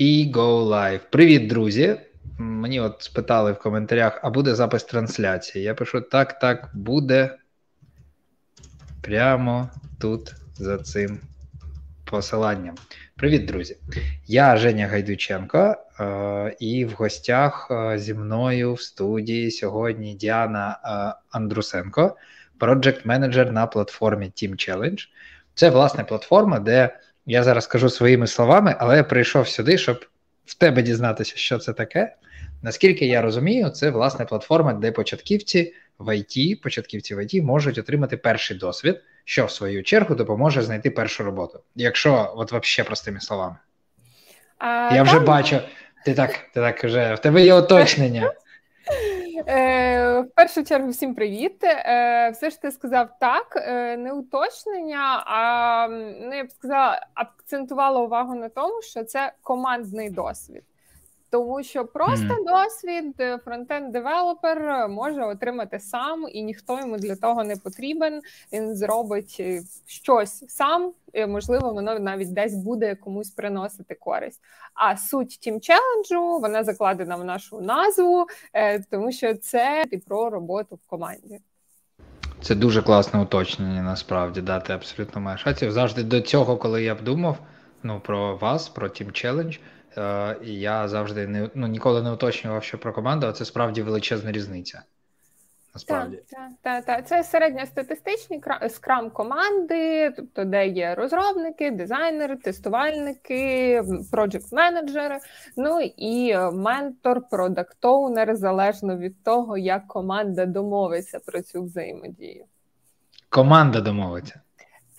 І go live. Привіт, друзі. Мені от спитали в коментарях, а буде запис трансляції. Я пишу: так, так, буде прямо тут за цим посиланням. Привіт, друзі! Я Женя Гайдученко, е, і в гостях е, зі мною в студії сьогодні Діана е, Андрусенко, проджект менеджер на платформі Team Challenge. Це власне платформа, де я зараз кажу своїми словами, але я прийшов сюди, щоб в тебе дізнатися, що це таке. Наскільки я розумію, це власне платформа, де початківці в ІТ, початківці в ІТ можуть отримати перший досвід, що в свою чергу допоможе знайти першу роботу. Якщо от взагалі простими словами, а, я вже там... бачу, ти так, ти так вже в тебе є уточнення. Е, В першу чергу, всім привіт. Е, Все ж ти сказав так, е, не уточнення, а ну, я б сказала, акцентувала увагу на тому, що це командний досвід. Тому що просто мм. досвід е, фронтенд-девелопер може отримати сам, і ніхто йому для того не потрібен. Він зробить е, щось сам, і, можливо, воно навіть десь буде комусь приносити користь. А суть Team Challenge у вона закладена в нашу назву, е, тому що це і про роботу в команді. Це дуже класне уточнення. Насправді да, ти абсолютно маєш рацію. Завжди до цього, коли я б думав ну, про вас, про Challenge, Е, і я завжди не ну, ніколи не уточнював, що про команду, а це справді величезна різниця. Насправді. Так, так, так. Це середньостатистичні скрам команди, тобто, де є розробники, дизайнери, тестувальники, проджект менеджери, ну і ментор, продакт-оунер, залежно від того, як команда домовиться про цю взаємодію. Команда домовиться.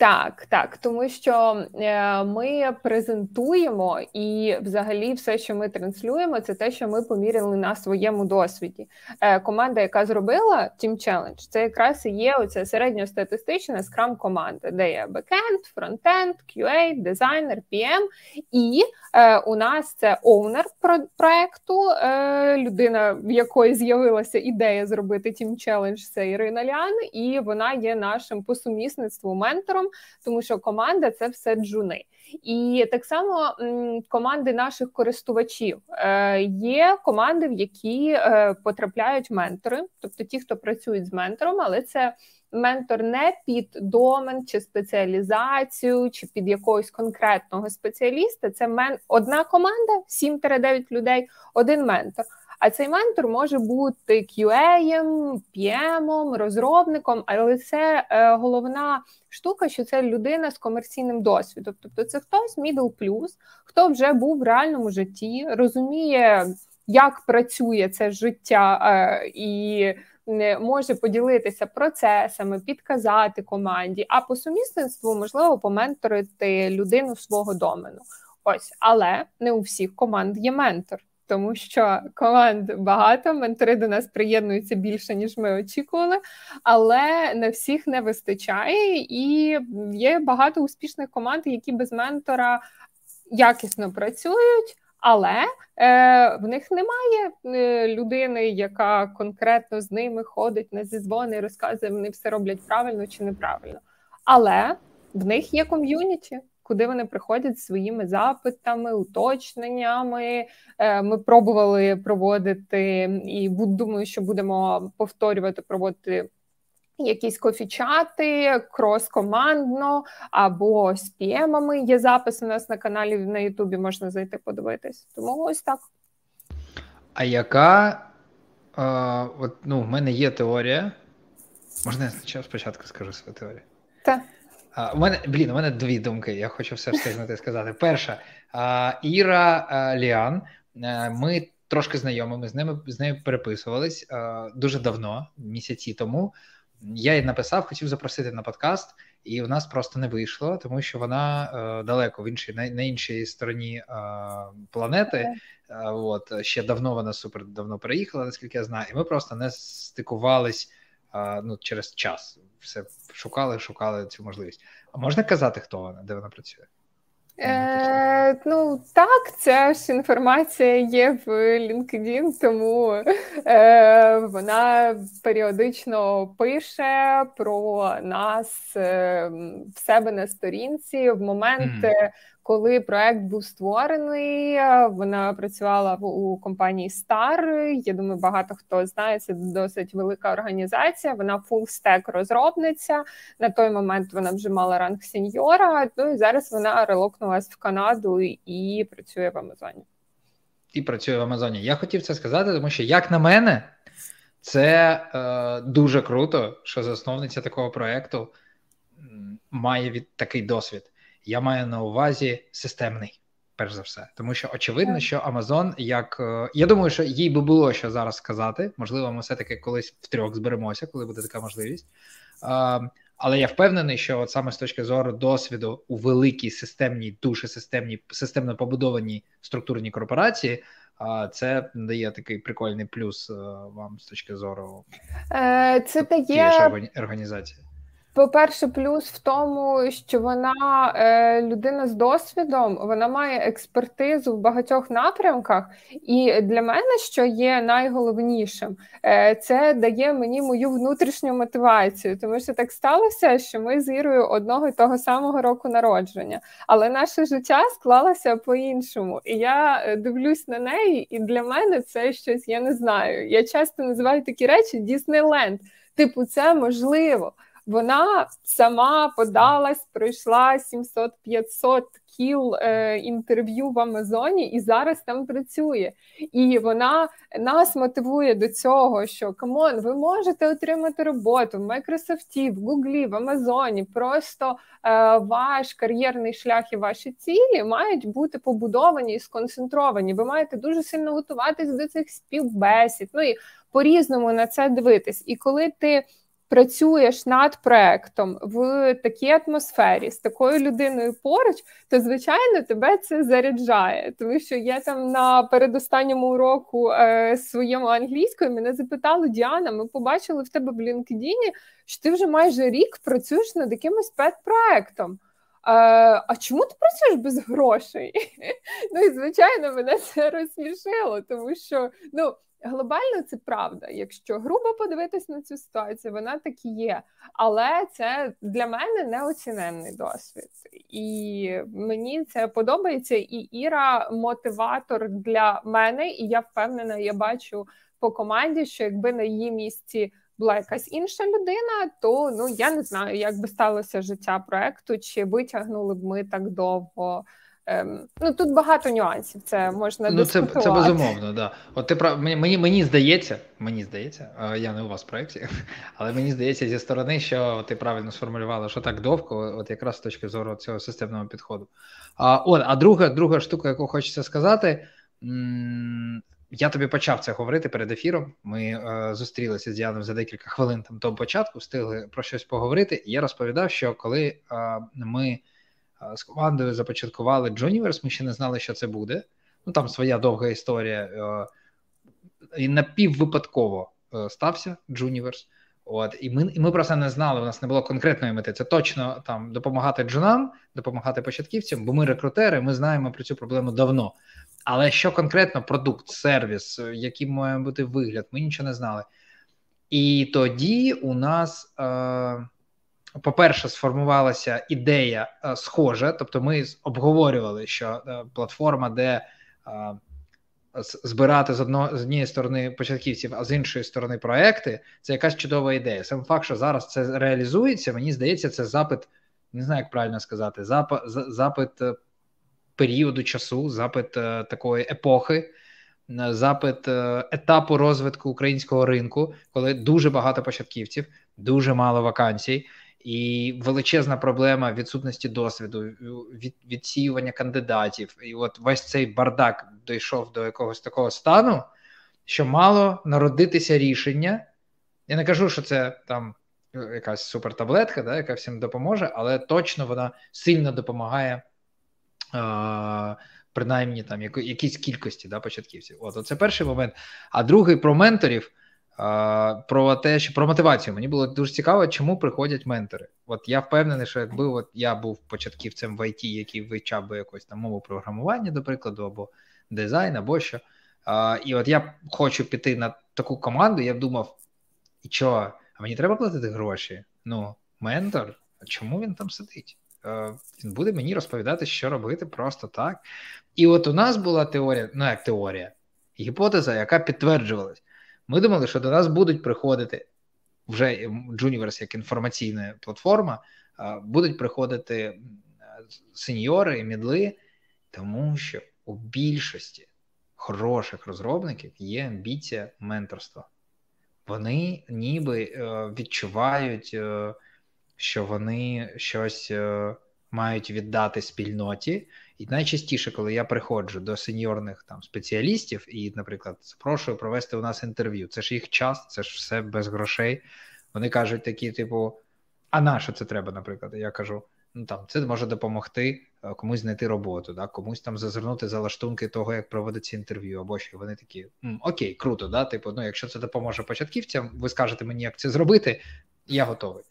Так, так, тому що е, ми презентуємо і, взагалі, все, що ми транслюємо, це те, що ми поміряли на своєму досвіді. Е, команда, яка зробила Team Challenge, це якраз і є оця середньостатистична скрам команда, де є бекенд, фронтенд, QA, дизайнер, PM, і е, у нас це оунер проекту, людина, в якої з'явилася ідея зробити Team Challenge, це Ірина Лян, і вона є нашим по сумісництву ментором тому що команда це все джуни. І так само команди наших користувачів е, є команди, в які е, потрапляють ментори, тобто ті, хто працюють з ментором, але це. Ментор не під домен чи спеціалізацію, чи під якогось конкретного спеціаліста. Це мен одна команда, 7-9 людей, один ментор. А цей ментор може бути QA, PM, розробником, але це е, головна штука, що це людина з комерційним досвідом. Тобто, це хтось middle plus, хто вже був в реальному житті, розуміє, як працює це життя е, і. Може поділитися процесами, підказати команді, а по сумісництву можливо поменторити людину свого домену. Ось, але не у всіх команд є ментор тому що команд багато, ментори до нас приєднуються більше, ніж ми очікували, але на всіх не вистачає, і є багато успішних команд, які без ментора якісно працюють. Але е, в них немає е, людини, яка конкретно з ними ходить на зізвони розказує, вони все роблять правильно чи неправильно. Але в них є ком'юніті куди вони приходять зі своїми запитами, уточненнями. Е, ми пробували проводити і думаю, що будемо повторювати проводити. Якісь кофічати, крос-командно або з піємами. Є запис у нас на каналі на Ютубі, можна зайти подивитись. Тому ось так. А яка е, от, ну, в мене є теорія? Можна я спочатку скажу свою теорію? Так. У мене блін, у мене дві думки. Я хочу все встигнути сказати. Перша Іра Ліан. Ми трошки знайомі. Ми з ними з нею переписувались дуже давно, місяці тому. Я їй написав, хотів запросити на подкаст, і у нас просто не вийшло, тому що вона е, далеко в іншій на, на іншій стороні е, планети. Е, от ще давно вона супер давно переїхала, наскільки я знаю, і ми просто не стикувались ну, через час. Все шукали, шукали цю можливість. А можна казати, хто вона, де вона працює? Е, Ну так, ця ж інформація є в LinkedIn, тому е, вона періодично пише про нас е, в себе на сторінці в момент, mm. Коли проект був створений, вона працювала у компанії Star. Я думаю, багато хто знає, це досить велика організація. Вона full-stack розробниця. На той момент вона вже мала ранг сеньора. Ну і зараз вона релокнулась в Канаду і працює в Амазоні. І працює в Амазоні. Я хотів це сказати, тому що, як на мене, це е, дуже круто, що засновниця такого проекту має від такий досвід. Я маю на увазі системний, перш за все, тому що очевидно, що Amazon, як е, я думаю, що їй би було що зараз сказати. Можливо, ми все таки колись втрьох зберемося, коли буде така можливість. Але я впевнений, що от саме з точки зору досвіду у великій системній, дуже системній, системно побудованій структурній корпорації, це дає такий прикольний плюс е, вам з точки зору е, це дає організації. По-перше, плюс в тому, що вона е, людина з досвідом, вона має експертизу в багатьох напрямках, і для мене, що є найголовнішим, е, це дає мені мою внутрішню мотивацію. Тому що так сталося, що ми з Ірою одного і того самого року народження, але наше життя склалося по-іншому. І я е, дивлюсь на неї, і для мене це щось я не знаю. Я часто називаю такі речі Діснейленд. Типу, це можливо. Вона сама подалась, пройшла 700-500 кіл е, інтерв'ю в Амазоні і зараз там працює. І вона нас мотивує до цього, що come on, ви можете отримати роботу в Майкрософті, в Гуглі, в Амазоні. Просто е, ваш кар'єрний шлях і ваші цілі мають бути побудовані і сконцентровані. Ви маєте дуже сильно готуватись до цих співбесід. Ну і по-різному на це дивитись. І коли ти працюєш над проектом в такій атмосфері з такою людиною поруч, то звичайно тебе це заряджає. Тому що я там на передостанньому уроку е, своєму англійською мене запитали Діана, ми побачили в тебе в LinkedIn, що ти вже майже рік працюєш над якимось пет-проектом. А, е, а чому ти працюєш без грошей? Ну і звичайно, мене це розсмішило, тому що ну Глобально це правда. Якщо грубо подивитись на цю ситуацію, вона так і є. Але це для мене неоціненний досвід, і мені це подобається. І Іра мотиватор для мене, і я впевнена, я бачу по команді, що якби на її місці була якась інша людина, то ну я не знаю, як би сталося життя проекту, чи витягнули б ми так довго. Ем, ну тут багато нюансів. Це можна ну, це це безумовно. Да. От ти прав мені мені здається, мені здається, я не у вас в проєкті, але мені здається зі сторони, що ти правильно сформулювала, що так довго, от якраз з точки зору цього системного підходу. А от, а друга друга штука, яку хочеться сказати. Я тобі почав це говорити перед ефіром. Ми е, зустрілися з Діаном за декілька хвилин там до початку, встигли про щось поговорити. І я розповідав, що коли е, ми з командою започаткували Джуніверс. Ми ще не знали, що це буде. Ну там своя довга історія. Е, і напіввипадково е, стався Джуніверс. От, і ми і ми просто не знали, у нас не було конкретної мети. Це точно там допомагати джунам, допомагати початківцям, бо ми рекрутери, ми знаємо про цю проблему давно. Але що конкретно продукт, сервіс, який має бути вигляд, ми нічого не знали. І тоді у нас е, по-перше, сформувалася ідея е, схожа, тобто ми обговорювали, що е, платформа, де е, збирати з одного з однієї сторони початківців, а з іншої сторони проекти, це якась чудова ідея. Сам факт, що зараз це реалізується, мені здається, це запит, не знаю, як правильно сказати, запит, запит періоду часу, запит такої епохи. Запит етапу розвитку українського ринку, коли дуже багато початківців, дуже мало вакансій, і величезна проблема відсутності досвіду, від, відсіювання кандидатів. І от весь цей бардак дійшов до якогось такого стану, що мало народитися рішення. Я не кажу, що це там якась супертаблетка, да, яка всім допоможе, але точно вона сильно допомагає. Е- Принаймні там якійсь кількості да, початківців. От це перший момент. А другий про менторів про те, що про мотивацію мені було дуже цікаво, чому приходять ментори. От я впевнений, що якби от я був початківцем в ІТ, який вивчав би якусь там мову програмування, до прикладу, або дизайн, або що. А, І от я хочу піти на таку команду, я б думав, і що, а мені треба платити гроші? Ну, ментор, а чому він там сидить? Він буде мені розповідати, що робити просто так. І от у нас була теорія, ну як теорія, гіпотеза, яка підтверджувалась. Ми думали, що до нас будуть приходити вже Juniverse як інформаційна платформа, будуть приходити сеньори і мідли, тому що у більшості хороших розробників є амбіція менторства. Вони ніби е, відчувають, е, що вони щось е, мають віддати спільноті. І найчастіше, коли я приходжу до сеньорних там спеціалістів і, наприклад, запрошую провести у нас інтерв'ю, це ж їх час, це ж все без грошей. Вони кажуть такі, типу, а на що це треба, наприклад? Я кажу: ну там це може допомогти е, комусь знайти роботу, да, комусь там зазирнути за лаштунки того, як проводиться інтерв'ю, або що вони такі окей, круто, да, типу, ну якщо це допоможе початківцям, ви скажете мені, як це зробити, я готовий.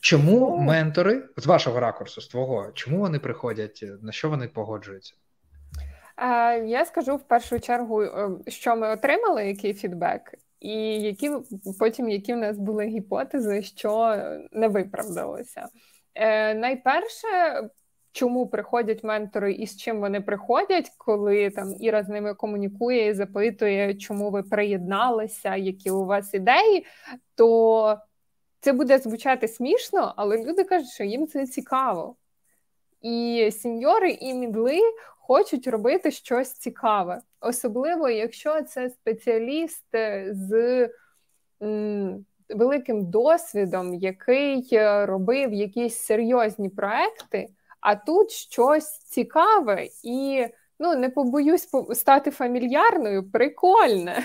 Чому ментори з вашого ракурсу, з твого, чому вони приходять, на що вони погоджуються? Я скажу в першу чергу, е, що ми отримали, який фідбек, і які потім які в нас були гіпотези, що не виправдалося. Е, Найперше, чому приходять ментори і з чим вони приходять, коли там Іра з ними комунікує і запитує, чому ви приєдналися, які у вас ідеї, то це буде звучати смішно, але люди кажуть, що їм це цікаво. І сеньори, і мідли хочуть робити щось цікаве, особливо якщо це спеціаліст з м, великим досвідом, який е, робив якісь серйозні проекти, а тут щось цікаве і ну не побоюсь стати фамільярною, прикольне.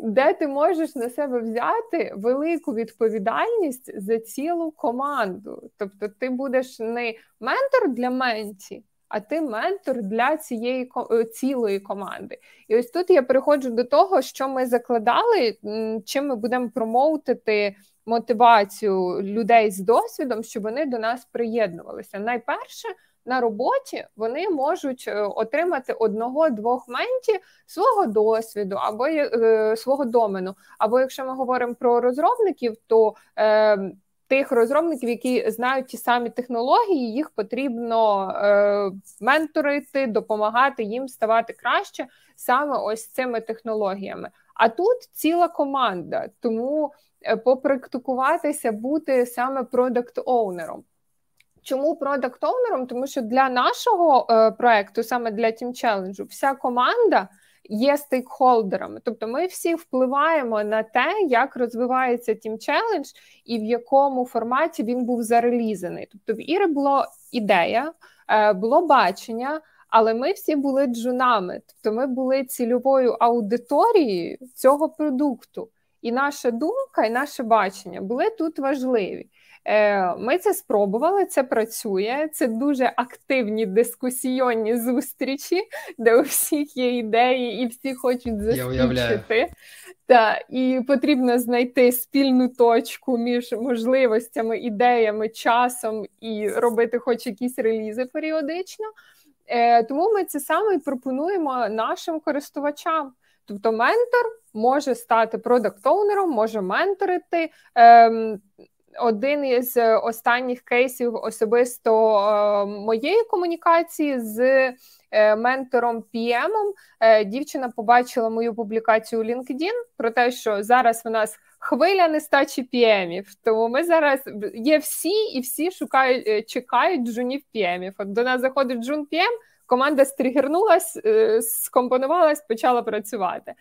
Де ти можеш на себе взяти велику відповідальність за цілу команду. Тобто, ти будеш не ментор для менті, а ти ментор для цієї е, цілої команди. І ось тут я переходжу до того, що ми закладали, чим ми будемо промоутити мотивацію людей з досвідом, щоб вони до нас приєднувалися. Найперше. На роботі вони можуть е, отримати одного-двох ментів свого досвіду або е, свого домену. Або якщо ми говоримо про розробників, то е, тих розробників, які знають ті самі технології, їх потрібно е, менторити, допомагати їм ставати краще саме ось цими технологіями. А тут ціла команда, тому е, попрактикуватися бути саме продакт-оунером. Чому продакт-оунером? Тому що для нашого е, проекту, саме для Team Challenge, вся команда є стейкхолдерами. Тобто ми всі впливаємо на те, як розвивається Team Challenge і в якому форматі він був зарелізаний. Тобто в Іри була ідея, е, було бачення. Але ми всі були джунами, тобто ми були цільовою аудиторією цього продукту, і наша думка, і наше бачення були тут важливі. Е, ми це спробували, це працює. Це дуже активні дискусійні зустрічі, де у всіх є ідеї, і всі хочуть заспівчити. Та, і потрібно знайти спільну точку між можливостями, ідеями, часом і робити хоч якісь релізи періодично. Е, Тому ми це саме і пропонуємо нашим користувачам. Тобто, ментор може стати продакт-оунером, може менторити. Е, один із е, останніх кейсів особисто е, моєї комунікації з е, ментором PM. Дівчина побачила мою публікацію у LinkedIn про те, що зараз в нас хвиля нестачі PM-ів, Тому ми зараз є всі і всі шукають, чекають джунів PM-ів. От до нас заходить джун PM, команда стрігернулась, скомпонувалась, почала працювати.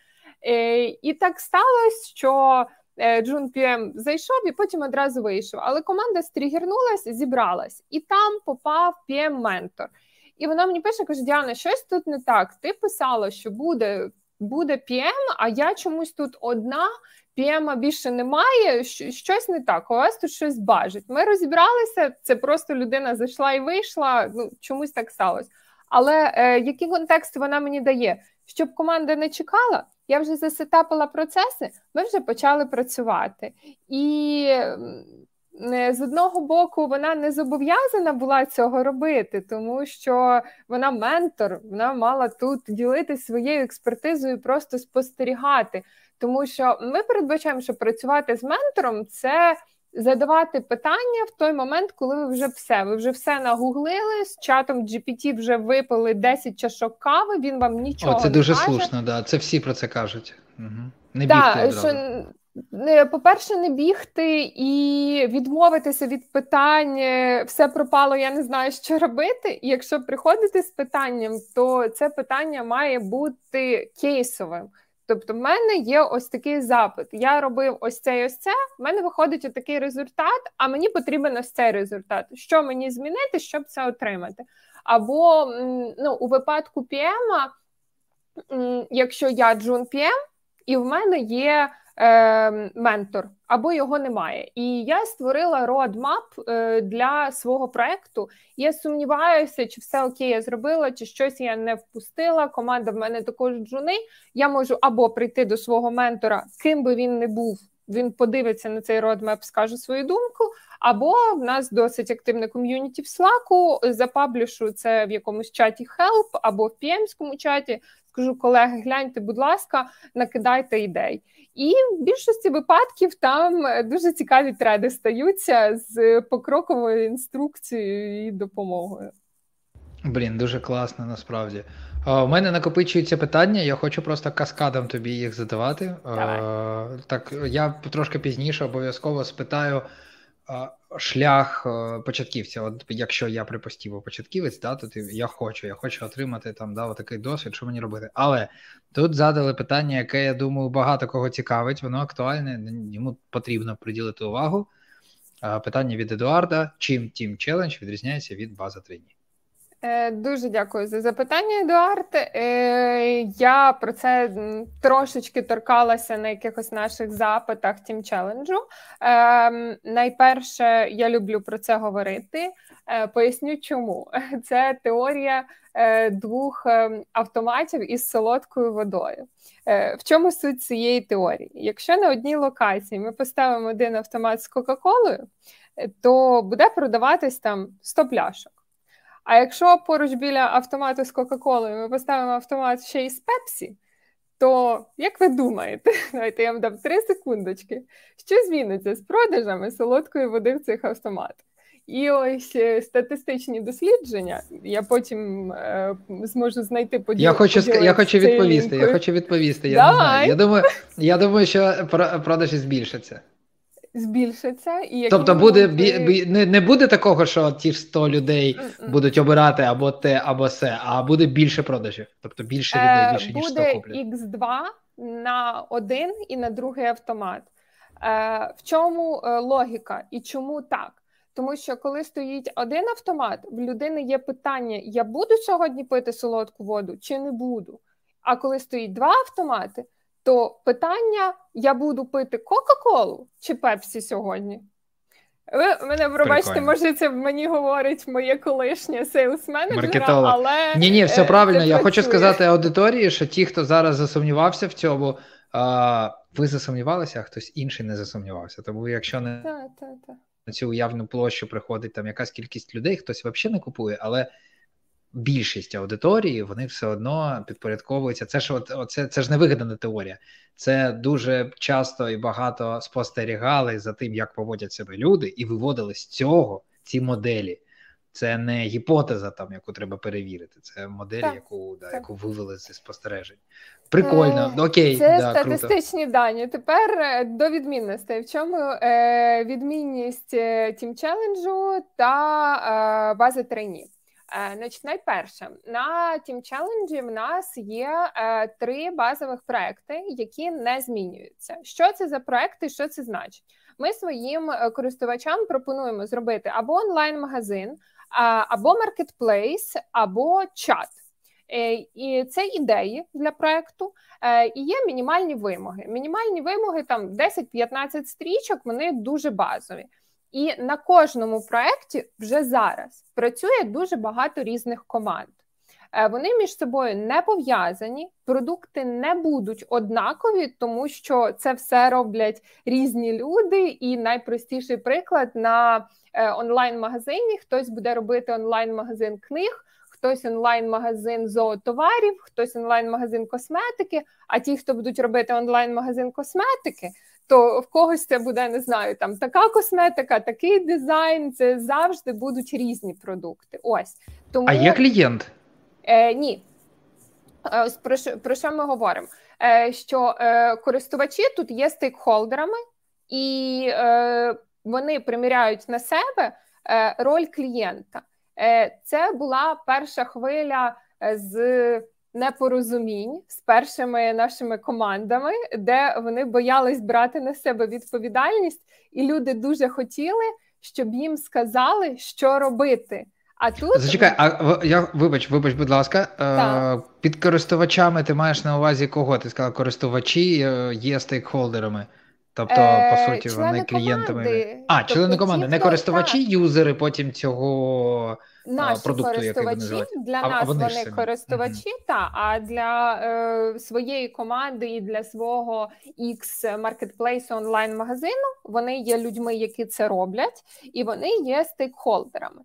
І так сталося, що Джун П'єм зайшов і потім одразу вийшов. Але команда стрігернулась, зібралась, і там попав П'єм ментор. І вона мені пише: каже: Діана, щось тут не так. Ти писала, що буде буде PM, а я чомусь тут одна. PM більше немає, щось не так. У вас тут щось бажить. Ми розібралися. Це просто людина зайшла і вийшла. Ну чомусь так сталося. Але е, які контексти вона мені дає? Щоб команда не чекала, я вже засетапила процеси, ми вже почали працювати. І з одного боку вона не зобов'язана була цього робити, тому що вона ментор, вона мала тут ділитися своєю експертизою, просто спостерігати. Тому що ми передбачаємо, що працювати з ментором це задавати питання в той момент, коли ви вже все. Ви вже все нагуглили з чатом GPT вже випили 10 чашок кави. Він вам нічого О, це не дуже каже. слушно. Да, це всі про це кажуть. Угу. Не Да, бігти що, е, по-перше, не бігти і відмовитися від питань, е, все пропало, я не знаю, що робити. І якщо приходити з питанням, то це питання має бути кейсовим. Тобто, в мене є ось такий запит. Я робив ось це і ось це. В мене виходить такий результат, а мені потрібен ось цей результат. Що мені змінити, щоб це отримати? Або ну, у випадку PM, якщо я Джун PM, і в мене є е, ментор, або його немає. І я створила родмап е, для свого проекту. Я сумніваюся, чи все окей, я зробила, чи щось я не впустила. Команда в мене також джуни. Я можу або прийти до свого ментора, ким би він не був. Він подивиться на цей родмеп, скаже свою думку. Або в нас досить активне ком'юніті в Slack, запаблішу це в якомусь чаті Help, або в PM-скому чаті. Скажу, колеги, гляньте, будь ласка, накидайте ідей. І в більшості випадків там дуже цікаві треди стаються з покроковою інструкцією і допомогою. Блін, дуже класно насправді. У мене накопичуються питання, я хочу просто каскадом тобі їх задавати. Давай. Так, я трошки пізніше обов'язково спитаю шлях початківця. От якщо я припустів початківець, да, то я хочу, я хочу отримати там да, такий досвід, що мені робити. Але тут задали питання, яке я думаю, багато кого цікавить, воно актуальне, йому потрібно приділити увагу. Питання від Едуарда: чим Team Challenge відрізняється від база 3 дні? Е, дуже дякую за запитання, Едуард. Е, я про це трошечки торкалася на якихось наших запитах Team Challenge. Е, найперше, я люблю про це говорити. Поясню, чому це теорія двох автоматів із солодкою водою. В чому суть цієї теорії? Якщо на одній локації ми поставимо один автомат з Кока-Колою, то буде продаватись там 100 пляшок. А якщо поруч біля автомату з Кока-Колою ми поставимо автомат ще й з Пепсі, то як ви думаєте, давайте я вам дам три секундочки, що зміниться з продажами солодкої води в цих автоматах? І ось е, статистичні дослідження. Я потім е, зможу знайти поділ. Я хочу я хочу відповісти. Я хочу відповісти. Я не знаю. Я думаю, я думаю, що продажі збільшаться збільшиться. І Тобто буде бі, не, не буде такого, що ті ж 100 людей будуть обирати або те, або се, а буде більше продажів. Тобто більше людей, більше ніж 100 куплять. Буде X2 на один і на другий автомат. Е, В чому е, логіка і чому так? Тому що коли стоїть один автомат, в людини є питання: я буду сьогодні пити солодку воду чи не буду. А коли стоїть два автомати, то питання: я буду пити Кока-Колу чи Пепсі сьогодні? Ви мене пробачте, може, це мені говорить моє колишнє sales менеджера але ні, ні, все е, правильно. Я хочу сказати аудиторії, що ті, хто зараз засумнівався в цьому, а, ви засумнівалися, а хтось інший не засумнівався. Тому якщо не та, та, та. на цю уявну площу приходить там якась кількість людей, хтось взагалі не купує, але більшість аудиторії вони все одно підпорядковуються. Це ж от, оце, це ж не вигадана теорія. Це дуже часто і багато спостерігали за тим, як поводять себе люди, і виводили з цього ці моделі. Це не гіпотеза, там яку треба перевірити. Це модель, так, яку да, яку вивели зі спостережень. Прикольно, е, окей, це да, статистичні круто. дані. Тепер е, до відмінностей. В чому е, відмінність е, Challenge та е, бази тренів? Е, значить, найперше на Team Challenge в нас є е, три базових проекти, які не змінюються. Що це за проекти? Що це значить? Ми своїм е, користувачам пропонуємо зробити або онлайн-магазин, або маркетплейс, або чат. І це ідеї для проекту, і є мінімальні вимоги. Мінімальні вимоги там 10-15 стрічок, вони дуже базові. І на кожному проєкті вже зараз працює дуже багато різних команд. Е, вони між собою не пов'язані, продукти не будуть однакові, тому що це все роблять різні люди. І найпростіший приклад на е, онлайн-магазині: хтось буде робити онлайн-магазин книг, хтось онлайн-магазин зоотоварів, хтось онлайн-магазин косметики. А ті, хто будуть робити онлайн-магазин косметики, то в когось це буде не знаю, там така косметика, такий дизайн. Це завжди будуть різні продукти. Ось тому а є клієнт? Е, Ні. Е, ось про що про що ми говоримо? Е, Що е, користувачі тут є стейкхолдерами, і е, вони приміряють на себе е, роль клієнта. Е, Це була перша хвиля е, з непорозумінь з першими нашими командами, де вони боялись брати на себе відповідальність, і люди дуже хотіли, щоб їм сказали, що робити. А тут зачекай, а я вибач, вибач, будь ласка, е, під користувачами ти маєш на увазі кого? Ти сказала, користувачі е, є стейкхолдерами. Тобто, е, по суті, вони клієнтами. Команди. А, тобто, члени команди, не користувачі, так. юзери потім цього Наші продукту, користувачі який для а, нас вони, вони користувачі, mm та а для е, своєї команди і для свого X маркетплейсу онлайн магазину вони є людьми, які це роблять, і вони є стейкхолдерами.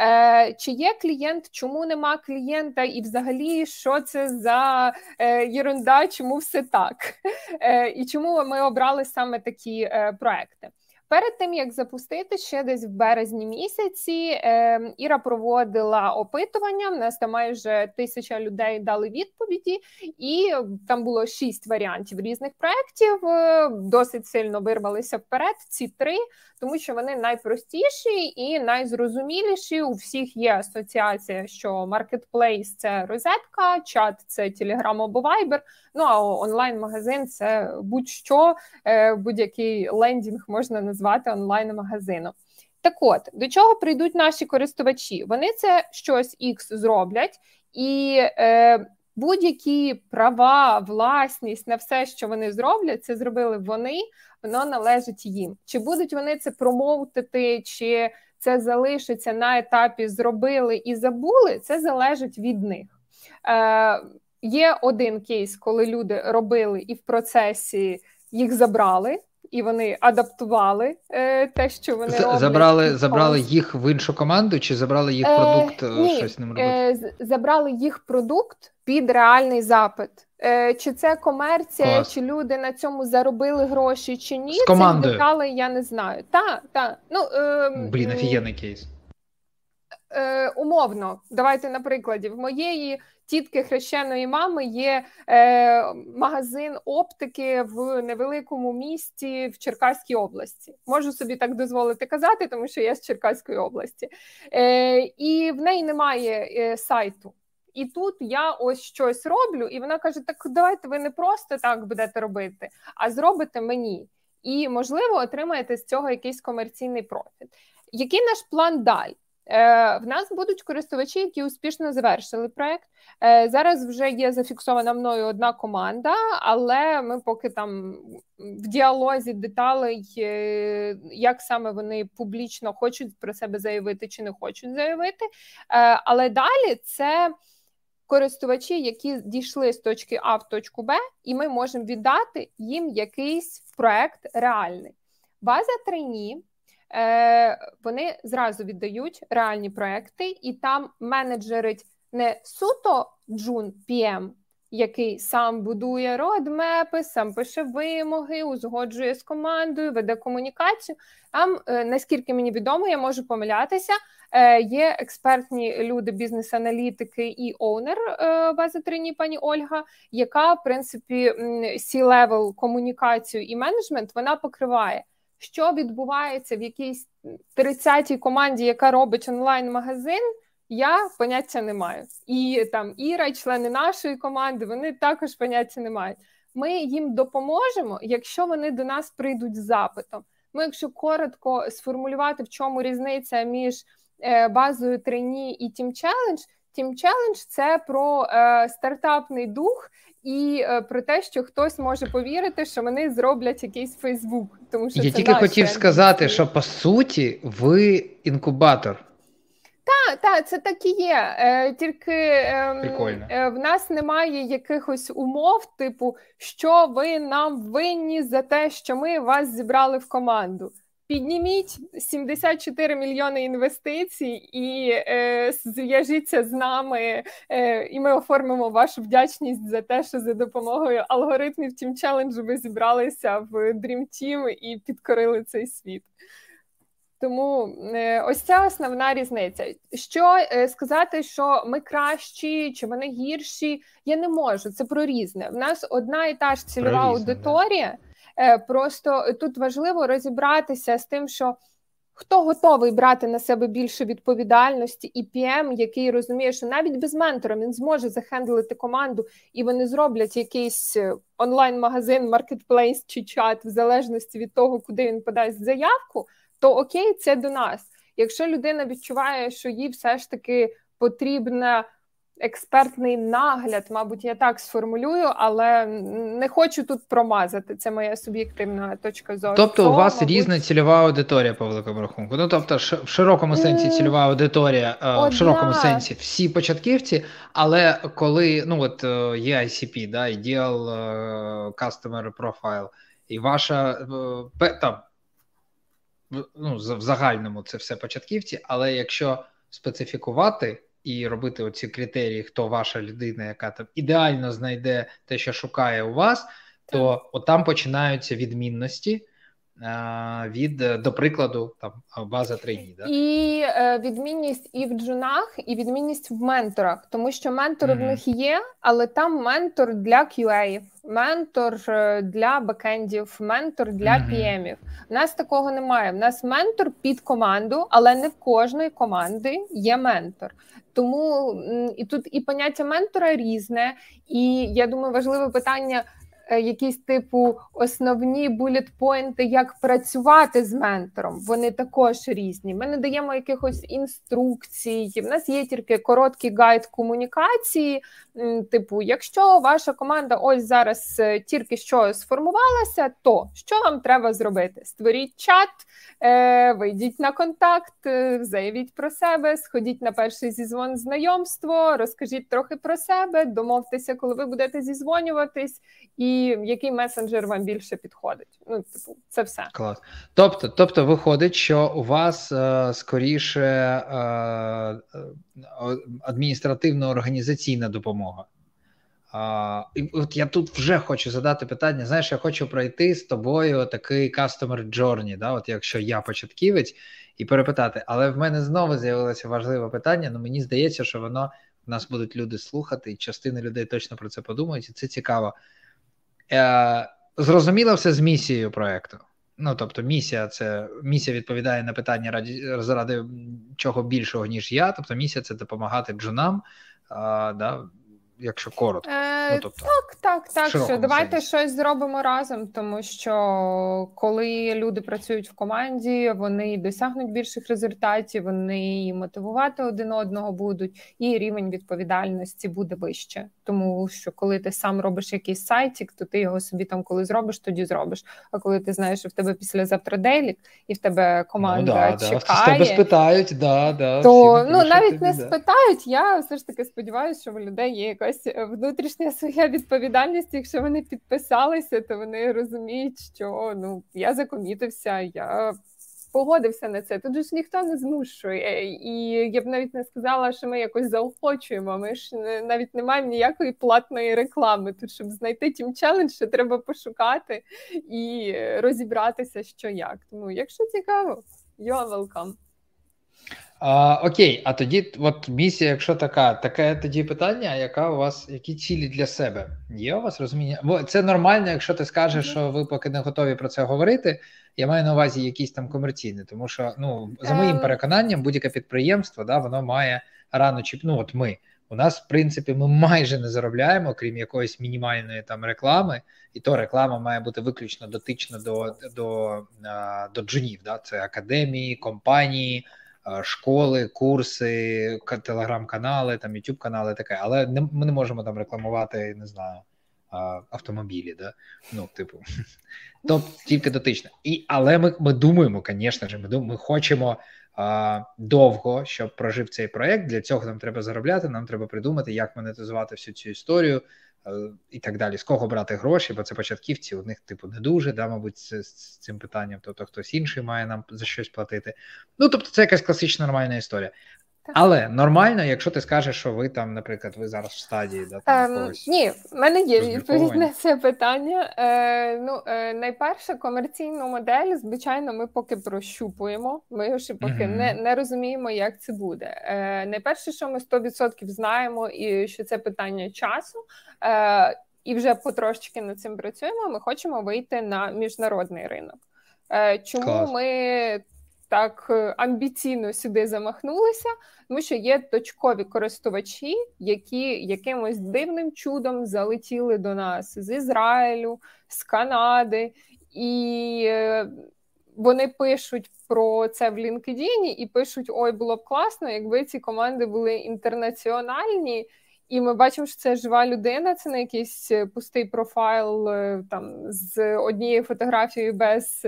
Е, Чи є клієнт, чому нема клієнта, і взагалі що це за е, єрунда, чому все так? Е, І чому ми обрали саме такі е, проекти? Перед тим як запустити ще десь в березні місяці, е, Іра проводила опитування. В нас там майже тисяча людей дали відповіді, і там було шість варіантів різних проєктів. Е, досить сильно вирвалися вперед. Ці три, тому що вони найпростіші і найзрозуміліші. У всіх є асоціація, що маркетплейс це розетка, чат це Telegram або Viber, Ну а онлайн-магазин це будь-що, е, будь-який лендінг можна назвати онлайн-магазином. Так от, до чого прийдуть наші користувачі? Вони це щось X зроблять, і е, будь-які права, власність на все, що вони зроблять, це зробили вони, воно належить їм. Чи будуть вони це промоутити, чи це залишиться на етапі зробили і забули, це залежить від них. Е, Є один кейс, коли люди робили і в процесі їх забрали, і вони адаптували е, те, що вони роблять. забрали. Забрали їх в іншу команду, чи забрали їх е, продукт? Е, ні, щось ним робити? Е, Забрали їх продукт під реальний запит. Е, Чи це комерція, Клас. чи люди на цьому заробили гроші, чи ні? З командою. Це детали, я не знаю. Так, так. Ну, е, Блін, офігенний кейс. Е, Умовно, давайте на прикладі в моєї тітки хрещеної мами є е, магазин оптики в невеликому місті в Черкаській області. Можу собі так дозволити казати, тому що я з Черкаської області, Е, і в неї немає е, сайту. І тут я ось щось роблю, і вона каже: Так давайте ви не просто так будете робити, а зробите мені. І, можливо, отримаєте з цього якийсь комерційний профіт. Який наш план далі? Е, в нас будуть користувачі, які успішно завершили проект. Е, зараз вже є зафіксована мною одна команда, але ми поки там в діалозі деталей, е, як саме вони публічно хочуть про себе заявити чи не хочуть заявити. Але далі це користувачі, які дійшли з точки А в точку Б, і ми можемо віддати їм якийсь проект реальний. База трейні е, вони зразу віддають реальні проекти, і там менеджерить не суто джун PM, який сам будує родмепи, сам пише вимоги, узгоджує з командою, веде комунікацію. Там, е, наскільки мені відомо, я можу помилятися. Е, є експертні люди, бізнес-аналітики і оунер е, бази трині пані Ольга, яка в принципі C-level комунікацію і менеджмент вона покриває що відбувається в якійсь 30-й команді, яка робить онлайн-магазин, я поняття не маю. І там Іра, члени нашої команди, вони також поняття не мають. Ми їм допоможемо, якщо вони до нас прийдуть з запитом. Ми, якщо коротко сформулювати, в чому різниця між е, Baza Trainee і Team Challenge, Team Challenge – це про е, стартапний дух і е, про те, що хтось може повірити, що вони зроблять якийсь Фейсбук. Тому що я це тільки хотів сказати, що по суті ви інкубатор. Так, так, це так і є. Е, Тільки е, е, в нас немає якихось умов, типу, що ви нам винні за те, що ми вас зібрали в команду. Підніміть 74 мільйони інвестицій і е, зв'яжіться з нами, е, і ми оформимо вашу вдячність за те, що за допомогою алгоритмів Team Challenge ви зібралися в Dream Team і підкорили цей світ. Тому е, ось ця основна різниця. Що е, сказати, що ми кращі чи вони гірші, я не можу. Це про різне. В нас одна і та ж цільова аудиторія. Да. Е, просто тут важливо розібратися з тим, що хто готовий брати на себе більше відповідальності, і PM, який розуміє, що навіть без ментора він зможе захендлити команду, і вони зроблять якийсь е, онлайн-магазин, маркетплейс чи чат, в залежності від того, куди він подасть заявку, то окей, це до нас. Якщо людина відчуває, що їй все ж таки потрібна експертний нагляд, мабуть, я так сформулюю, але не хочу тут промазати. Це моя суб'єктивна точка зору. Тобто, То, у вас мабуть... різна цільова аудиторія по великому рахунку. Ну тобто, в широкому сенсі цільова аудиторія, Одна. в широкому сенсі всі початківці, але коли ну от е, є ICP, да, Ideal е, Customer Profile, і ваша е, там ну, в загальному це все початківці, але якщо специфікувати і робити оці критерії, хто ваша людина, яка там ідеально знайде те, що шукає у вас, то от там починаються відмінності. Від, до прикладу, там база трейні. Да? І е, відмінність і в джунах, і відмінність в менторах, тому що ментор mm-hmm. в них є, але там ментор для QA, ментор е, для бекендів, ментор для mm-hmm. PM-ів. У нас такого немає. У нас ментор під команду, але не в кожної команди є ментор. Тому і тут і поняття ментора різне, і я думаю, важливе питання. Е, якісь типу основні булетпойнти, як працювати з ментором. Вони також різні. Ми не даємо якихось інструкцій. В нас є тільки короткий гайд комунікації. Типу, якщо ваша команда ось зараз е, тільки що сформувалася, то що вам треба зробити? Створіть чат, е, вийдіть на контакт, заявіть про себе, сходіть на перший зізвон знайомство, розкажіть трохи про себе, домовтеся, коли ви будете зізвонюватись. і який месенджер вам більше підходить. Ну, типу, це все. Клас. Тобто, тобто, виходить, що у вас е, скоріше е, е адміністративно-організаційна допомога. Uh, от я тут вже хочу задати питання. Знаєш, я хочу пройти з тобою такий customer journey, да, от якщо я початківець, і перепитати, але в мене знову з'явилося важливе питання. Ну мені здається, що воно нас будуть люди слухати, і частина людей точно про це подумають, і це цікаво. Е, Зрозуміло все з місією проекту. Ну, тобто, місія це місія відповідає на питання раді заради чого більшого, ніж я. Тобто, місія це допомагати джунам. А, да, якщо коротко. Е, ну, тобто, Так, так, так. Що Давайте сенсі. щось зробимо разом, тому що коли люди працюють в команді, вони досягнуть більших результатів, вони мотивувати один одного будуть, і рівень відповідальності буде вище. Тому що коли ти сам робиш якийсь сайтик, то ти його собі там, коли зробиш, тоді зробиш. А коли ти знаєш, що в тебе післязавтра дейлік, і в тебе команда ну, да, чекає, да. тебе спитають, да, да, то ну навіть тобі, не да. спитають. Я все ж таки сподіваюся, що в людей є якась е, внутрішня своя відповідальність. Якщо вони підписалися, то вони розуміють, що ну я закомітився, я погодився на це. Тут ж ніхто не змушує, і я б навіть не сказала, що ми якось заохочуємо. Ми ж навіть не маємо ніякої платної реклами. Тут щоб знайти тім челендж, ще треба пошукати і розібратися, що як. Тому, якщо цікаво, you are welcome. А, Окей, а тоді, от місія, якщо така, таке тоді питання, яка у вас, які цілі для себе? Є у вас розуміння? Бо це нормально, якщо ти скажеш, що ви поки не готові про це говорити. Я маю на увазі якісь там комерційні, тому що ну за моїм ем. переконанням, будь-яке підприємство, да, воно має рано чи ну от ми. У нас, в принципі, ми майже не заробляємо, крім якоїсь мінімальної там реклами, і то реклама має бути виключно дотична до до, до, до джунів. Да? Це академії, компанії школи, курси, телеграм-канали, там youtube канали таке, але не, ми не можемо там рекламувати, не знаю, автомобілі. да? Ну, типу, то тільки дотично. І, Але ми ми думаємо, звісно ж, ми ми хочемо а, довго, щоб прожив цей проект. Для цього нам треба заробляти, нам треба придумати, як монетизувати всю цю історію. І так далі, з кого брати гроші, бо це початківці, у них, типу, не дуже, да, мабуть, з, з цим питанням, тобто хтось інший має нам за щось платити. Ну, тобто, це якась класична нормальна історія. Але нормально, якщо ти скажеш, що ви там, наприклад, ви зараз в стадії да, там, ем, Ні, в мене є відповідь на це питання. Е, Ну, е, найперше, комерційну модель, звичайно, ми поки прощупуємо. Ми ще поки mm-hmm. не не розуміємо, як це буде. Е, Найперше, що ми 100% знаємо, і що це питання часу. Е, І вже потрошечки над цим працюємо. Ми хочемо вийти на міжнародний ринок. Е, Чому Клас. ми так е, амбіційно сюди замахнулися, тому що є точкові користувачі, які якимось дивним чудом залетіли до нас з Ізраїлю, з Канади, і е, вони пишуть про це в LinkedIn і пишуть: Ой, було б класно, якби ці команди були інтернаціональні. І ми бачимо, що це жива людина, це не якийсь е, пустий профайл там з однією фотографією без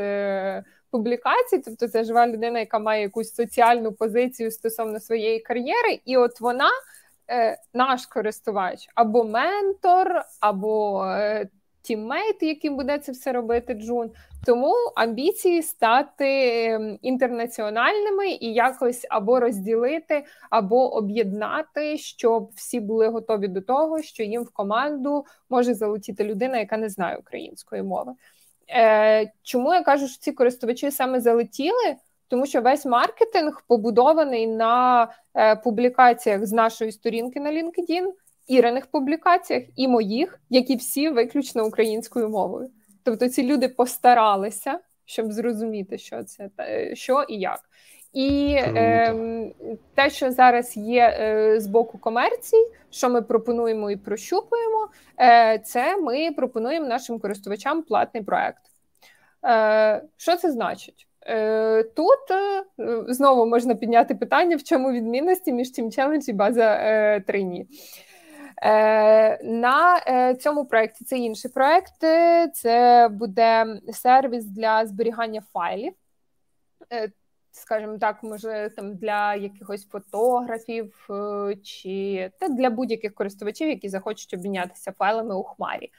публікацій, тобто це жива людина, яка має якусь соціальну позицію стосовно своєї кар'єри, і от вона. Е, наш користувач або ментор, або е, тіммейт, яким буде це все робити Джун. Тому амбіції стати ем, інтернаціональними і якось або розділити, або об'єднати, щоб всі були готові до того, що їм в команду може залетіти людина, яка не знає української мови. Е, Чому я кажу, що ці користувачі саме залетіли? Тому що весь маркетинг побудований на е, публікаціях з нашої сторінки на LinkedIn, ірених публікаціях і моїх, які всі виключно українською мовою. Тобто ці люди постаралися, щоб зрозуміти, що це що і як. І е, те, що зараз є е, з боку комерції, що ми пропонуємо і прощупуємо, е, це ми пропонуємо нашим користувачам платний проект. Е, Що це значить? Е, Тут е, знову можна підняти питання, в чому відмінності між Team Challenge і база е, трейні. Е, на е, цьому проєкті це інший проєкт, це буде сервіс для зберігання файлів скажімо так, може там для якихось фотографів е, чи та для будь-яких користувачів, які захочуть обмінятися файлами у хмарі.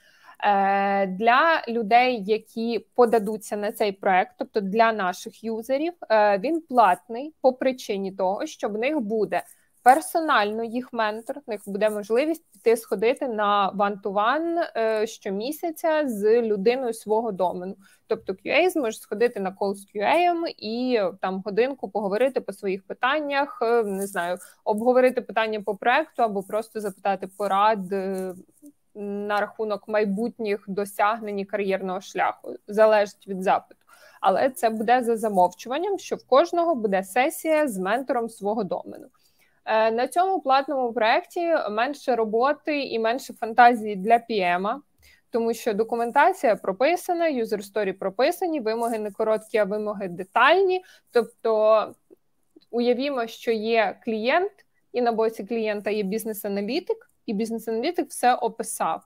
Е, для людей, які подадуться на цей проект, тобто для наших юзерів, е, він платний по причині того, що в них буде персонально їх ментор. В них буде можливість піти сходити на ван-ту-ван щомісяця з людиною свого домену. Тобто QA зможе сходити на кол з QA і там годинку поговорити по своїх питаннях, е, не знаю, обговорити питання по проекту або просто запитати порад. Е, на рахунок майбутніх досягнень кар'єрного шляху залежить від запиту, але це буде за замовчуванням, що в кожного буде сесія з ментором свого домену. Е, на цьому платному проєкті менше роботи і менше фантазії для PM, тому що документація прописана, user story прописані, вимоги не короткі, а вимоги детальні. Тобто уявімо, що є клієнт, і на боці клієнта є бізнес-аналітик, і бізнес-аналітик все описав.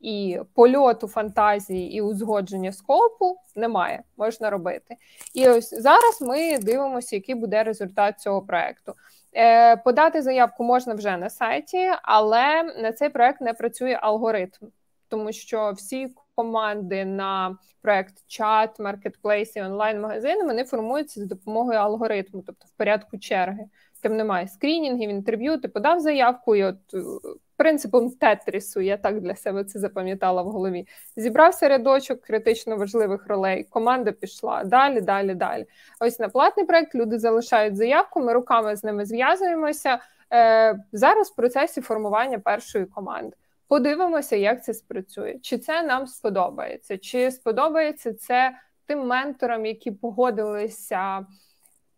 І польоту фантазії і узгодження scope у немає, можна робити. І ось зараз ми дивимося, який буде результат цього проекту. Е, подати заявку можна вже на сайті, але на цей проект не працює алгоритм, тому що всі команди на проект чат, маркетплейс і онлайн-магазини вони формуються за допомогою алгоритму, тобто в порядку черги. Там немає скрінінгів, інтерв'ю, ти подав заявку, і от принципом тетрісу, я так для себе це запам'ятала в голові. Зібрався рядочок критично важливих ролей, команда пішла далі, далі, далі. Ось на платний проект люди залишають заявку, ми руками з ними зв'язуємося. Е, Зараз в процесі формування першої команди. Подивимося, як це спрацює. Чи це нам сподобається, чи сподобається це тим менторам, які погодилися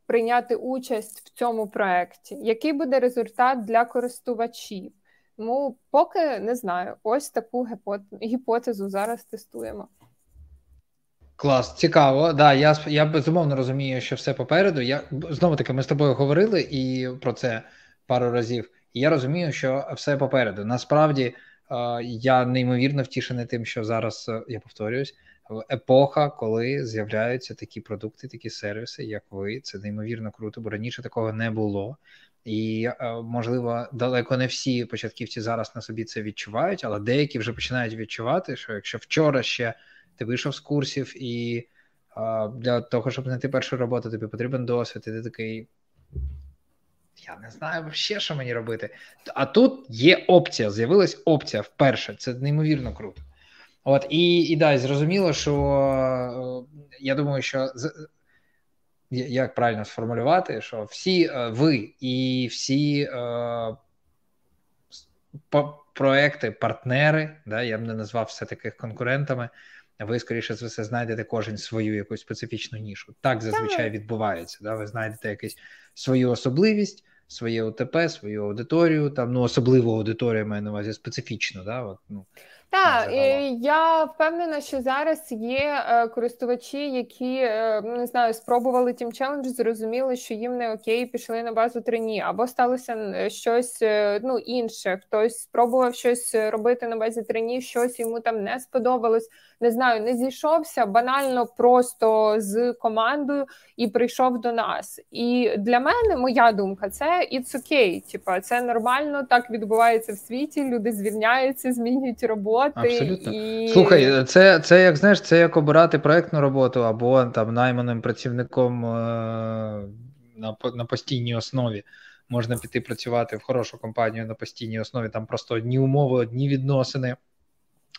прийняти участь в цьому проєкті? Який буде результат для користувачів? Тому поки не знаю. Ось таку гіпотезу зараз тестуємо. Клас, цікаво. Да, я я безумовно розумію, що все попереду. Я знову таки ми з тобою говорили і про це пару разів. Я розумію, що все попереду. Насправді я неймовірно втішений тим, що зараз е, я повторююсь, епоха, коли з'являються такі продукти, такі сервіси, як ви. Це неймовірно круто, бо раніше такого не було. І, е, можливо, далеко не всі початківці зараз на собі це відчувають, але деякі вже починають відчувати, що якщо вчора ще ти вийшов з курсів, і для того, щоб знайти першу роботу, тобі потрібен досвід, і ти такий. Я не знаю ще, що мені робити. А тут є опція, з'явилась опція вперше. Це неймовірно круто. От, І і да, зрозуміло, що е, я думаю, що як правильно сформулювати, що всі е, ви і всі е, проекти, партнери, да, я б не назвав все таки конкурентами. Ви, скоріше за все, знайдете кожен свою якусь специфічну нішу. Так зазвичай відбувається. Да? Ви знайдете якусь свою особливість, своє ОТП, свою аудиторію, там ну особливу аудиторію маю на увазі специфічно. Да? От, ну, так, я впевнена, що зараз є е, користувачі, які е, не знаю, спробували тім челендж, зрозуміли, що їм не окей, пішли на базу три ні, або сталося щось ну інше. Хтось спробував щось робити на базі три ні, щось йому там не сподобалось. Не знаю, не зійшовся банально просто з командою і прийшов до нас. І для мене моя думка це it's okay, Типа це нормально, так відбувається в світі. Люди звільняються, змінюють роботи. Абсолютно. І... Слухай, це це як знаєш, це як обирати проектну роботу або там найманим працівником е- на на постійній основі. Можна піти працювати в хорошу компанію на постійній основі. Там просто одні умови, одні відносини.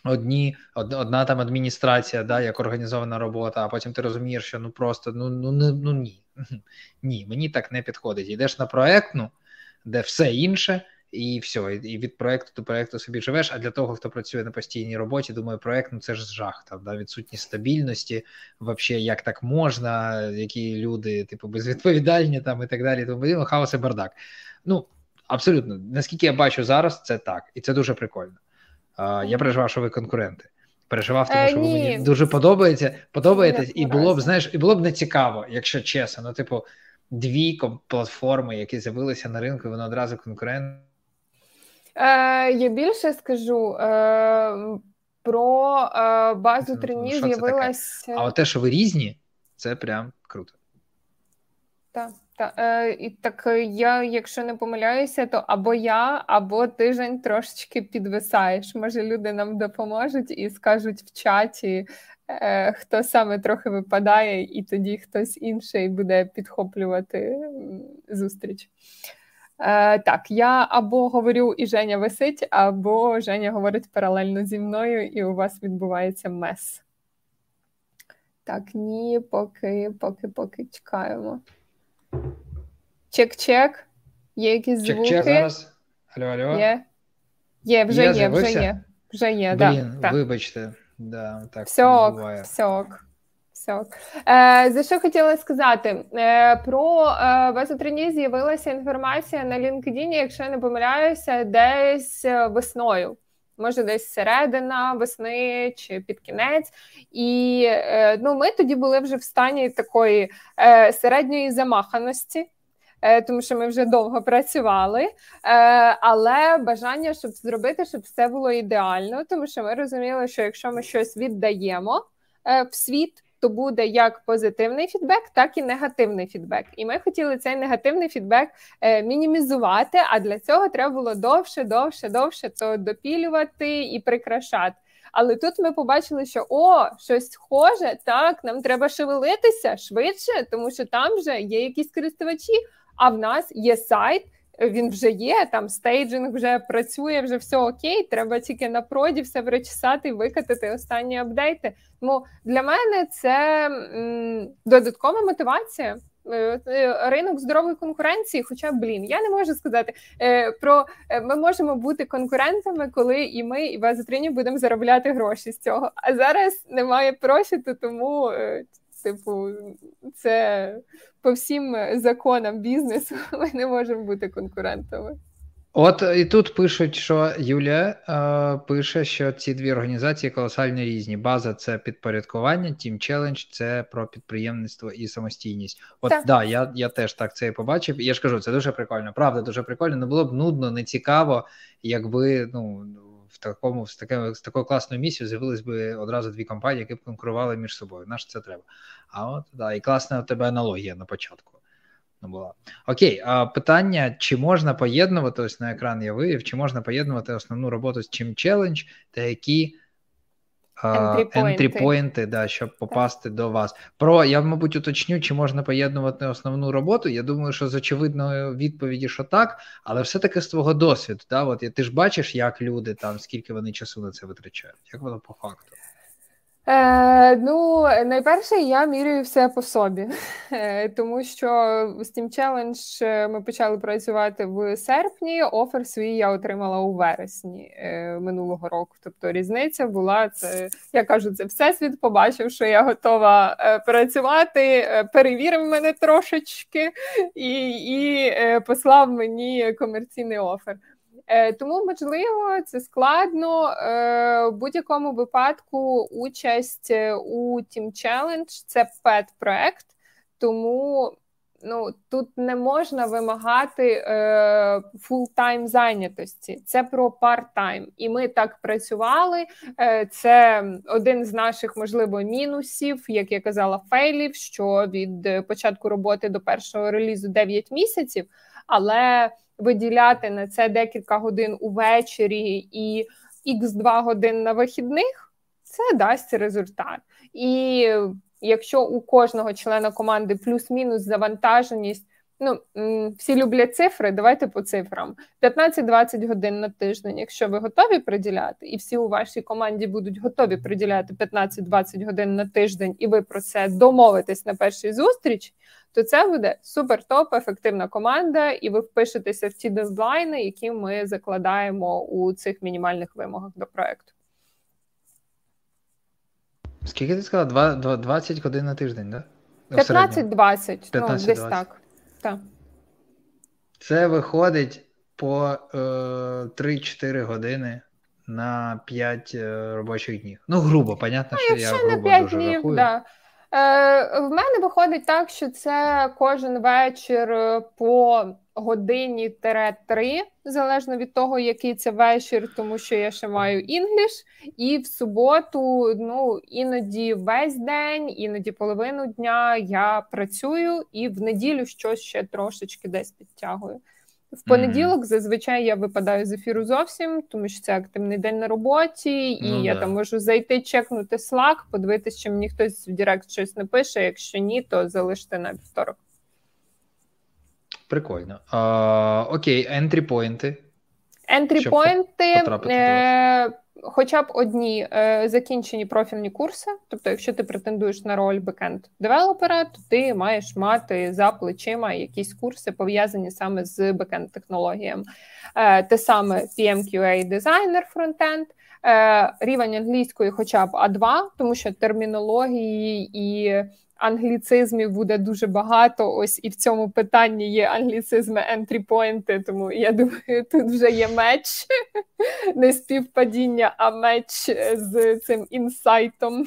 Одні, одна там адміністрація, да, як організована робота, а потім ти розумієш, що ну просто ну ну, ну, ні. Ні, мені так не підходить. Йдеш на проектну, де все інше, і все, і від проекту до проекту собі живеш. А для того, хто працює на постійній роботі, думаю, проект ну це ж жах. Там да, відсутність стабільності, взагалі, як так можна, які люди, типу, безвідповідальні там і так далі. Тому хаос і бардак. Ну абсолютно, наскільки я бачу зараз, це так, і це дуже прикольно. Я переживав, що ви конкуренти. Переживав, тому е, що ви мені дуже подобається, подобаєтесь, і було б, знаєш, і було б не цікаво, якщо чесно. Ну, типу, дві платформи, які з'явилися на ринку, вони одразу конкуренти. Е, Я більше скажу е, про е, базу трені з'явилась. А от те, що ви різні, це прям круто. Так, так. Е, так я, якщо не помиляюся, то або я, або тиждень трошечки підвисаєш. Може, люди нам допоможуть і скажуть в чаті, е, хто саме трохи випадає, і тоді хтось інший буде підхоплювати зустріч. Е, Так, я або говорю і Женя висить, або Женя говорить паралельно зі мною, і у вас відбувається мес. Так, ні, поки, поки, поки чекаємо. Чек-чек. Є якісь звуки? Чек-чек зараз. Алло, алло. Є, Є, вже є, є вже є. Вже є, Блін, да, вибачте. Да, так Все ок, все ок. Все. Е, За що хотіла сказати? Е, Про е, базотрині з'явилася інформація на LinkedIn, якщо я не помиляюся, десь е, весною. Може, десь середина весни чи під кінець. І е, ну, ми тоді були вже в стані такої е, середньої замаханості. Е, тому що ми вже довго працювали, але бажання, щоб зробити, щоб все було ідеально, тому що ми розуміли, що якщо ми щось віддаємо в світ, то буде як позитивний фідбек, так і негативний фідбек. І ми хотіли цей негативний фідбек е, мінімізувати. А для цього треба було довше, довше, довше то допілювати і прикрашати. Але тут ми побачили, що о, щось схоже, так, нам треба шевелитися швидше, тому що там вже є якісь користувачі, а в нас є сайт, він вже є, там стейджинг вже працює, вже все окей. Треба тільки на проді все причесати і викатати останні апдейти. Тому для мене це м, додаткова мотивація. Е, е, ринок здорової конкуренції, хоча блін, я не можу сказати е, про ми можемо бути конкурентами, коли і ми, і базотрині будемо заробляти гроші з цього. А зараз немає профіту, тому типу, це по всім законам бізнесу ми не можемо бути конкурентами. От і тут пишуть, що Юлія е, пише, що ці дві організації колосально різні. База це підпорядкування, Team Challenge – це про підприємництво і самостійність. От так, да, я я теж так це і побачив. І я ж кажу, це дуже прикольно. Правда, дуже прикольно. Не було б нудно, не цікаво, якби ну в такому з таким з такою класною місією з'явились би одразу дві компанії, які б конкурували між собою. Наш це треба. А от да, і класна у тебе аналогія на початку. Ну була. Окей, а питання: чи можна поєднувати ось на екран я вивів, чи можна поєднувати основну роботу з чим челендж та які ентрі-поінти, да, щоб попасти так. до вас. Про я, мабуть, уточню, чи можна поєднувати основну роботу. Я думаю, що з очевидної відповіді, що так, але все-таки з твого досвіду. Да, от ти ж бачиш, як люди там, скільки вони часу на це витрачають, як воно по факту. Е, Ну, найперше, я міряю все по собі, е, тому що Steam Challenge е, ми почали працювати в серпні. Офер свій я отримала у вересні е, минулого року. Тобто різниця була це. Я кажу, це всесвіт побачив, що я готова е, працювати. Е, перевірив мене трошечки і, і послав мені комерційний офер. Е, тому, можливо, це складно. Е, в будь-якому випадку участь е, у Team Challenge – це пет проект, тому ну, тут не можна вимагати full-time зайнятості. Це про part-time. І ми так працювали. Це один з наших, можливо, мінусів, як я казала, фейлів, що від початку роботи до першого релізу 9 місяців, але виділяти на це декілька годин увечері і х 2 годин на вихідних, це дасть результат. І якщо у кожного члена команди плюс-мінус завантаженість. Ну, всі люблять цифри, давайте по цифрам. 15-20 годин на тиждень. Якщо ви готові приділяти, і всі у вашій команді будуть готові приділяти 15-20 годин на тиждень, і ви про це домовитесь на першій зустрічі, то це буде супер топ, ефективна команда, і ви впишетеся в ті дедлайни, які ми закладаємо у цих мінімальних вимогах до проекту. Скільки ти сказала? 20 годин на тиждень, так? Да? 15-20, ну, десь так. Так. Це виходить по е, 3-4 години на 5 е, робочих днів. Ну, грубо, понятно, ну, що я грубо на 5 дуже днів, рахую. Да. Е, В мене виходить так, що це кожен вечір е, по годині три, залежно від того, який це вечір, тому що я ще маю інгліш, і в суботу, ну іноді весь день, іноді половину дня я працюю, і в неділю щось ще трошечки десь підтягую. В понеділок mm-hmm. зазвичай я випадаю з ефіру зовсім, тому що це активний день на роботі, і ну, я да. там можу зайти, чекнути Slack, подивитися, чи мені хтось в Директ щось напише. Якщо ні, то залиште на вівторок. Прикольно. А, Окей, ентрі-поінти. Entry point 'и хоча б одні е, закінчені профільні курси. Тобто, якщо ти претендуєш на роль бекенд девелопера, то ти маєш мати за плечима якісь курси пов'язані саме з бекенд технологіями. Е, те саме PM, QA, дизайнер фронтенд. Рівень англійської, хоча б А2, тому що термінології і англіцизмів буде дуже багато. Ось і в цьому питанні є англіцизми entry point 'и, тому я думаю, тут вже є match, не співпадіння, а меч з цим інсайтом.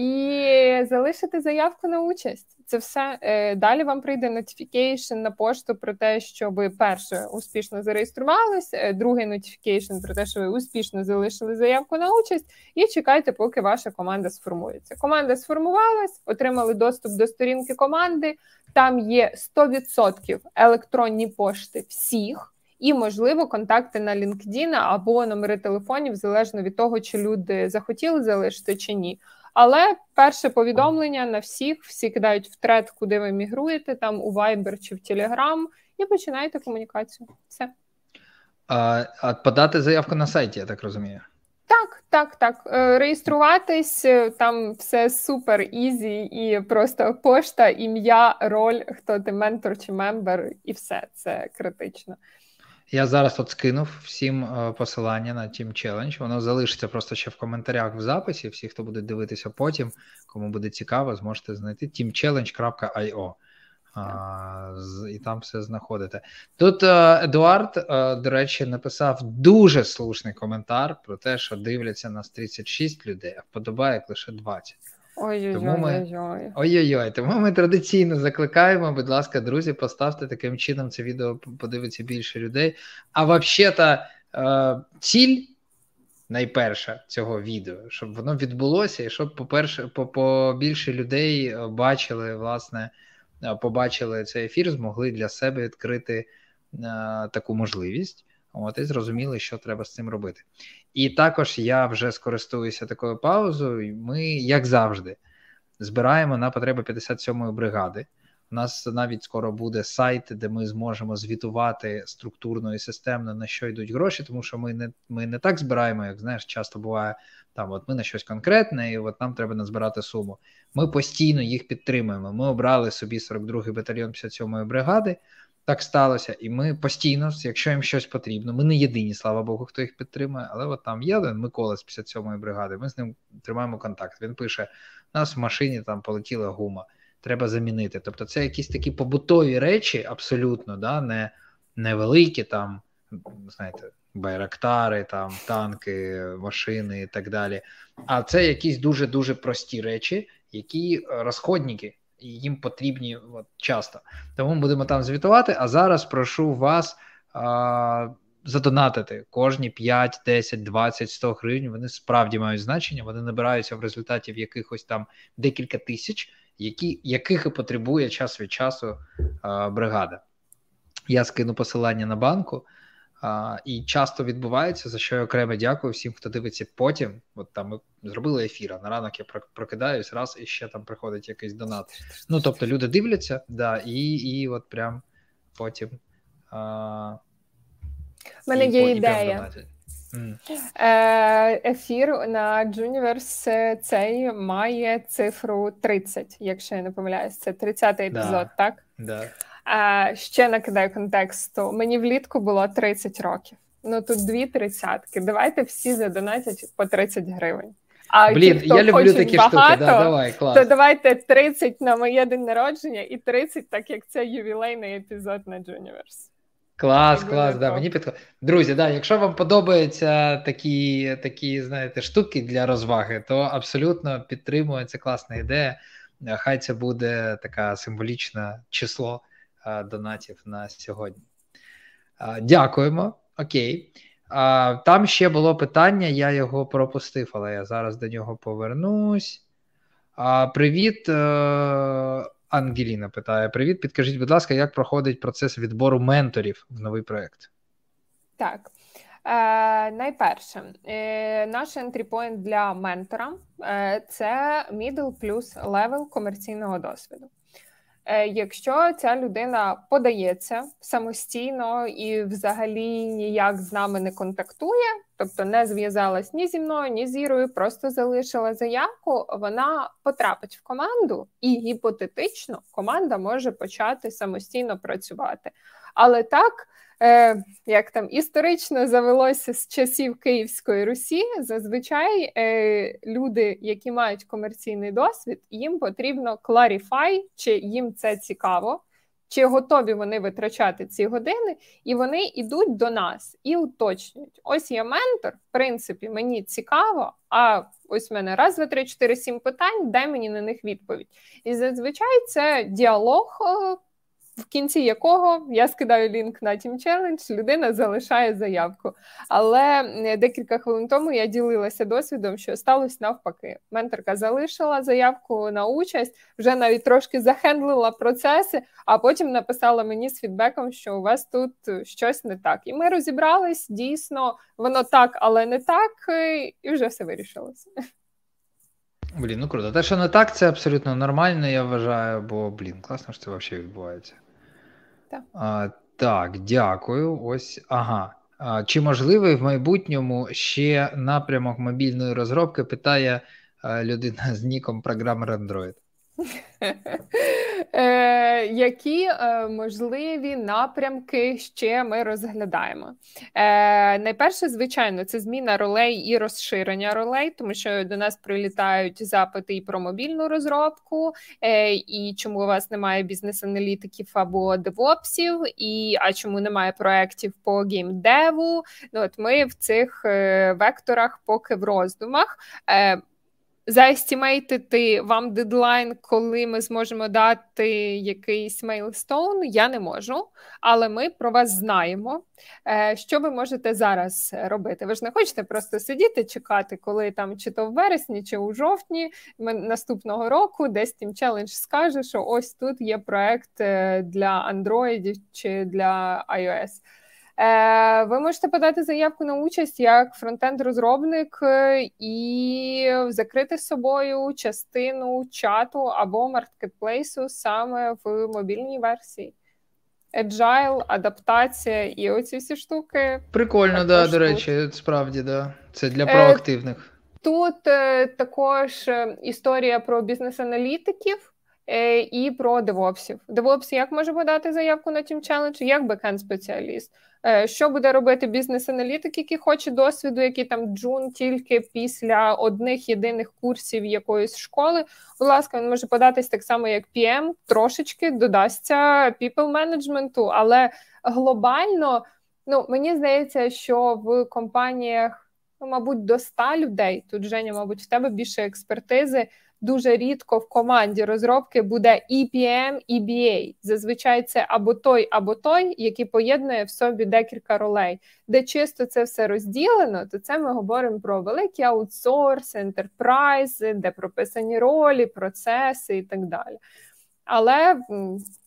І залишити заявку на участь. Це все е, далі вам прийде notification на пошту про те, що ви перше успішно зареєструвались, е, другий notification про те, що ви успішно залишили заявку на участь, і чекайте, поки ваша команда сформується. Команда сформувалась, отримали доступ до сторінки команди. Там є 100% електронні пошти всіх. І, можливо, контакти на LinkedIn або номери телефонів залежно від того, чи люди захотіли залишити чи ні. Але перше повідомлення на всіх, всі кидають в тред, куди ви мігруєте, там у Viber чи в Telegram, і починаєте комунікацію. Все. А, а подати заявку на сайті, я так розумію. Так, так, так. Е, реєструватись е, там все super easy, і просто пошта, ім'я, роль, хто ти ментор чи member, і все це критично. Я зараз от скинув всім е, посилання на Team Challenge. Воно залишиться просто ще в коментарях в записі. Всі, хто буде дивитися потім, кому буде цікаво, зможете знайти teamchallenge.io. І там все знаходите. Тут е, Едуард, е, до речі, написав дуже слушний коментар про те, що дивляться нас 36 людей, а вподобає лише 20. Ой-ой-ой. Ой-ой-ой. Тому ми традиційно закликаємо, будь ласка, друзі, поставте таким чином це відео, подивиться більше людей. А взагалі-то е, ціль найперша цього відео, щоб воно відбулося, і щоб, по-перше, по, по більше людей е, бачили, власне, побачили цей ефір, змогли для себе відкрити таку можливість. От і зрозуміли, що треба з цим робити. І також я вже скористуюся такою паузою. Ми, як завжди, збираємо на потреби 57-ї бригади. У нас навіть скоро буде сайт, де ми зможемо звітувати структурно і системно на що йдуть гроші, тому що ми не ми не так збираємо, як знаєш, часто буває там. От ми на щось конкретне, і от нам треба назбирати суму. Ми постійно їх підтримуємо. Ми обрали собі 42-й батальйон 57-ї бригади. Так сталося, і ми постійно, якщо їм щось потрібно, ми не єдині, слава Богу, хто їх підтримує. Але от там є один Микола з 57-ї бригади. Ми з ним тримаємо контакт. Він пише: у нас в машині там полетіла гума треба замінити. Тобто, це якісь такі побутові речі, абсолютно, да, не невеликі там, знаєте, байрактари, там, танки, машини і так далі. А це якісь дуже-дуже прості речі, які е, розходники. Їм потрібні от, часто. Тому будемо там звітувати. А зараз прошу вас а, задонатити кожні 5, 10, 20, 100 гривень. Вони справді мають значення. Вони набираються в результаті в якихось там декілька тисяч які, яких і потребує час від часу а, бригада. Я скину посилання на банку, а, і часто відбувається, за що я окремо дякую всім, хто дивиться потім. От там ми зробили ефір, а на ранок я прокидаюсь раз і ще там приходить якийсь донат. Ну тобто люди дивляться, да, і і от прям потім. А, У мене є ідея. Е, ефір на Juniverse цей має цифру 30, якщо я не помиляюсь. Це 30-й епізод, да. так? Да. А, Ще накидаю контексту. Мені влітку було 30 років. Ну тут дві тридцятки. Давайте всі задонатять по 30 гривень. А Блін, ті, хто я люблю такі багато, штуки. Да, давай, клас. То давайте 30 на моє день народження і 30, так як це ювілейний епізод на Juniverse. Клас, клас, да, мені підходить. Друзі, да, якщо вам подобаються такі, такі, знаєте, штуки для розваги, то абсолютно підтримую, це класна ідея. Хай це буде таке символічне число донатів на сьогодні. Дякуємо. Окей. Там ще було питання, я його пропустив, але я зараз до нього повернусь. Привіт. Е- Ангеліна питає: Привіт, підкажіть, будь ласка, як проходить процес відбору менторів в новий проект? Так. Е, Найперше, е, наш entry point для ментора е, це middle плюс level комерційного досвіду. Е, якщо ця людина подається самостійно і взагалі ніяк з нами не контактує, тобто не зв'язалась ні зі мною, ні з Ірою, просто залишила заявку, вона потрапить в команду, і гіпотетично команда може почати самостійно працювати. Але так е, як там історично завелося з часів Київської Русі, зазвичай е, люди, які мають комерційний досвід, їм потрібно кларіфай, чи їм це цікаво. Чи готові вони витрачати ці години, і вони йдуть до нас і уточнюють: ось я ментор, в принципі, мені цікаво, а ось в мене раз, два, три, чотири, сім питань, дай мені на них відповідь. І зазвичай це діалог е, в кінці якого я скидаю лінк на Team Challenge, людина залишає заявку. Але декілька хвилин тому я ділилася досвідом, що сталося навпаки. Менторка залишила заявку на участь, вже навіть трошки захендлила процеси, а потім написала мені з фідбеком, що у вас тут щось не так. І ми розібрались дійсно, воно так, але не так, і вже все вирішилося. Блін, ну круто. Те, що не так, це абсолютно нормально, я вважаю, бо, блін, класно, що це взагалі відбувається. Так, а, так дякую. Ось ага. А, Чи можливий в майбутньому ще напрямок мобільної розробки? Питає а, людина з ніком програмер Android. Е, які е, можливі напрямки ще ми розглядаємо? Е, найперше, звичайно, це зміна ролей і розширення ролей, тому що до нас прилітають запити і про мобільну розробку, і чому у вас немає бізнес-аналітиків або девопсів, і а чому немає проєктів по геймдеву. Ну, от Ми в цих векторах поки в роздумах. Заестімейтити вам дедлайн, коли ми зможемо дати якийсь milestone, я не можу, але ми про вас знаємо. Е, що ви можете зараз робити? Ви ж не хочете просто сидіти, чекати, коли там чи то в вересні, чи у жовтні наступного року десь Team Challenge скаже, що ось тут є проект е, для Android чи для iOS. Е, ви можете подати заявку на участь як фронтенд-розробник е, і закрити з собою частину чату або маркетплейсу саме в мобільній версії. Agile, адаптація і оці всі штуки. Прикольно, да, до речі, справді, да. Це для е, проактивних. Тут також історія про бізнес-аналітиків. І про девопсів. Девопс як може подати заявку на Team Challenge, як бекенд-спеціаліст. Е, що буде робити бізнес-аналітик, який хоче досвіду, який там джун тільки після одних єдиних курсів якоїсь школи. Будь ласка, він може податись так само, як PM, трошечки додасться people менеджменту, але глобально, ну мені здається, що в компаніях, ну, мабуть, до 100 людей тут Женя, мабуть, в тебе більше експертизи дуже рідко в команді розробки буде EPM, EBA. Зазвичай це або той, або той, який поєднує в собі декілька ролей. Де чисто це все розділено, то це ми говоримо про великий аутсорс, ентерпрайзи, де прописані ролі, процеси і так далі. Але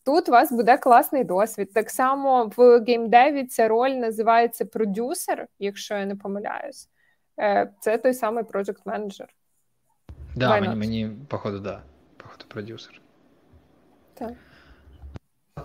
тут у вас буде класний досвід. Так само в геймдеві ця роль називається продюсер, якщо я не помиляюсь. Е, це той самий project менеджер Да, мені, мені, походу, да. Походу, продюсер. Так.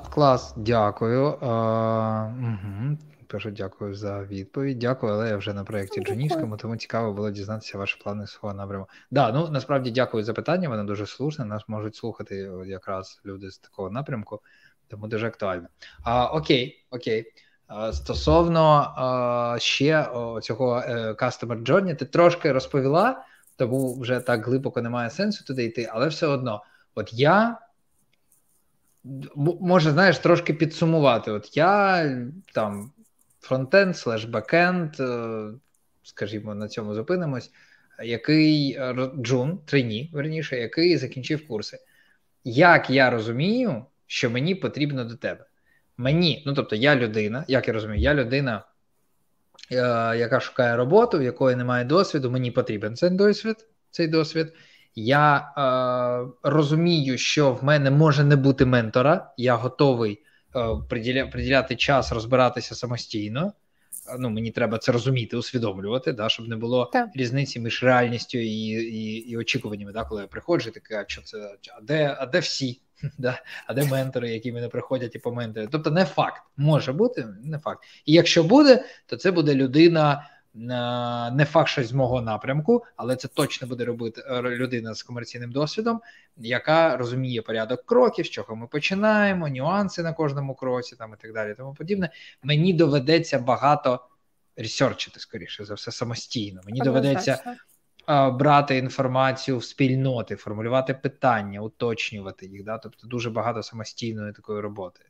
Клас, дякую. А, угу. Перше, дякую за відповідь. Дякую, але я вже на проєкті Джунівському, тому цікаво було дізнатися ваші плани свого напряму. Да, ну насправді дякую за питання, воно дуже слушне. Нас можуть слухати якраз люди з такого напрямку, тому дуже актуально. А, Окей, окей. А, стосовно а, ще о, цього е, Customer Journey, ти трошки розповіла тому вже так глибоко немає сенсу туди йти, але все одно, от я може, знаєш, трошки підсумувати. От я там фронтенд, слеш бекенд, скажімо, на цьому зупинимось, який е, Джун, трейні, верніше, який закінчив курси. Як я розумію, що мені потрібно до тебе? Мені, ну тобто, я людина, як я розумію, я людина. Е, яка шукає роботу, в якої немає досвіду, мені потрібен цей досвід. Цей досвід. Я е, розумію, що в мене може не бути ментора. Я готовий е, приділя, приділяти час розбиратися самостійно. Ну, Мені треба це розуміти, усвідомлювати, да, щоб не було так. різниці між реальністю і і, і очікуваннями. Да, Коли я приходжу, таке, а що це а де, а де всі? Да? А де ментори, які мене приходять і поменторять? Тобто, не факт може бути, не факт. І якщо буде, то це буде людина. Не факт щось з мого напрямку, але це точно буде робити е, людина з комерційним досвідом, яка розуміє порядок кроків, з чого ми починаємо, нюанси на кожному кроці, там і так далі. Тому подібне. Мені доведеться багато ресерчити, скоріше за все, самостійно. Мені доведеться брати інформацію в спільноти, формулювати питання, уточнювати їх. Да? Тобто дуже багато самостійної такої роботи.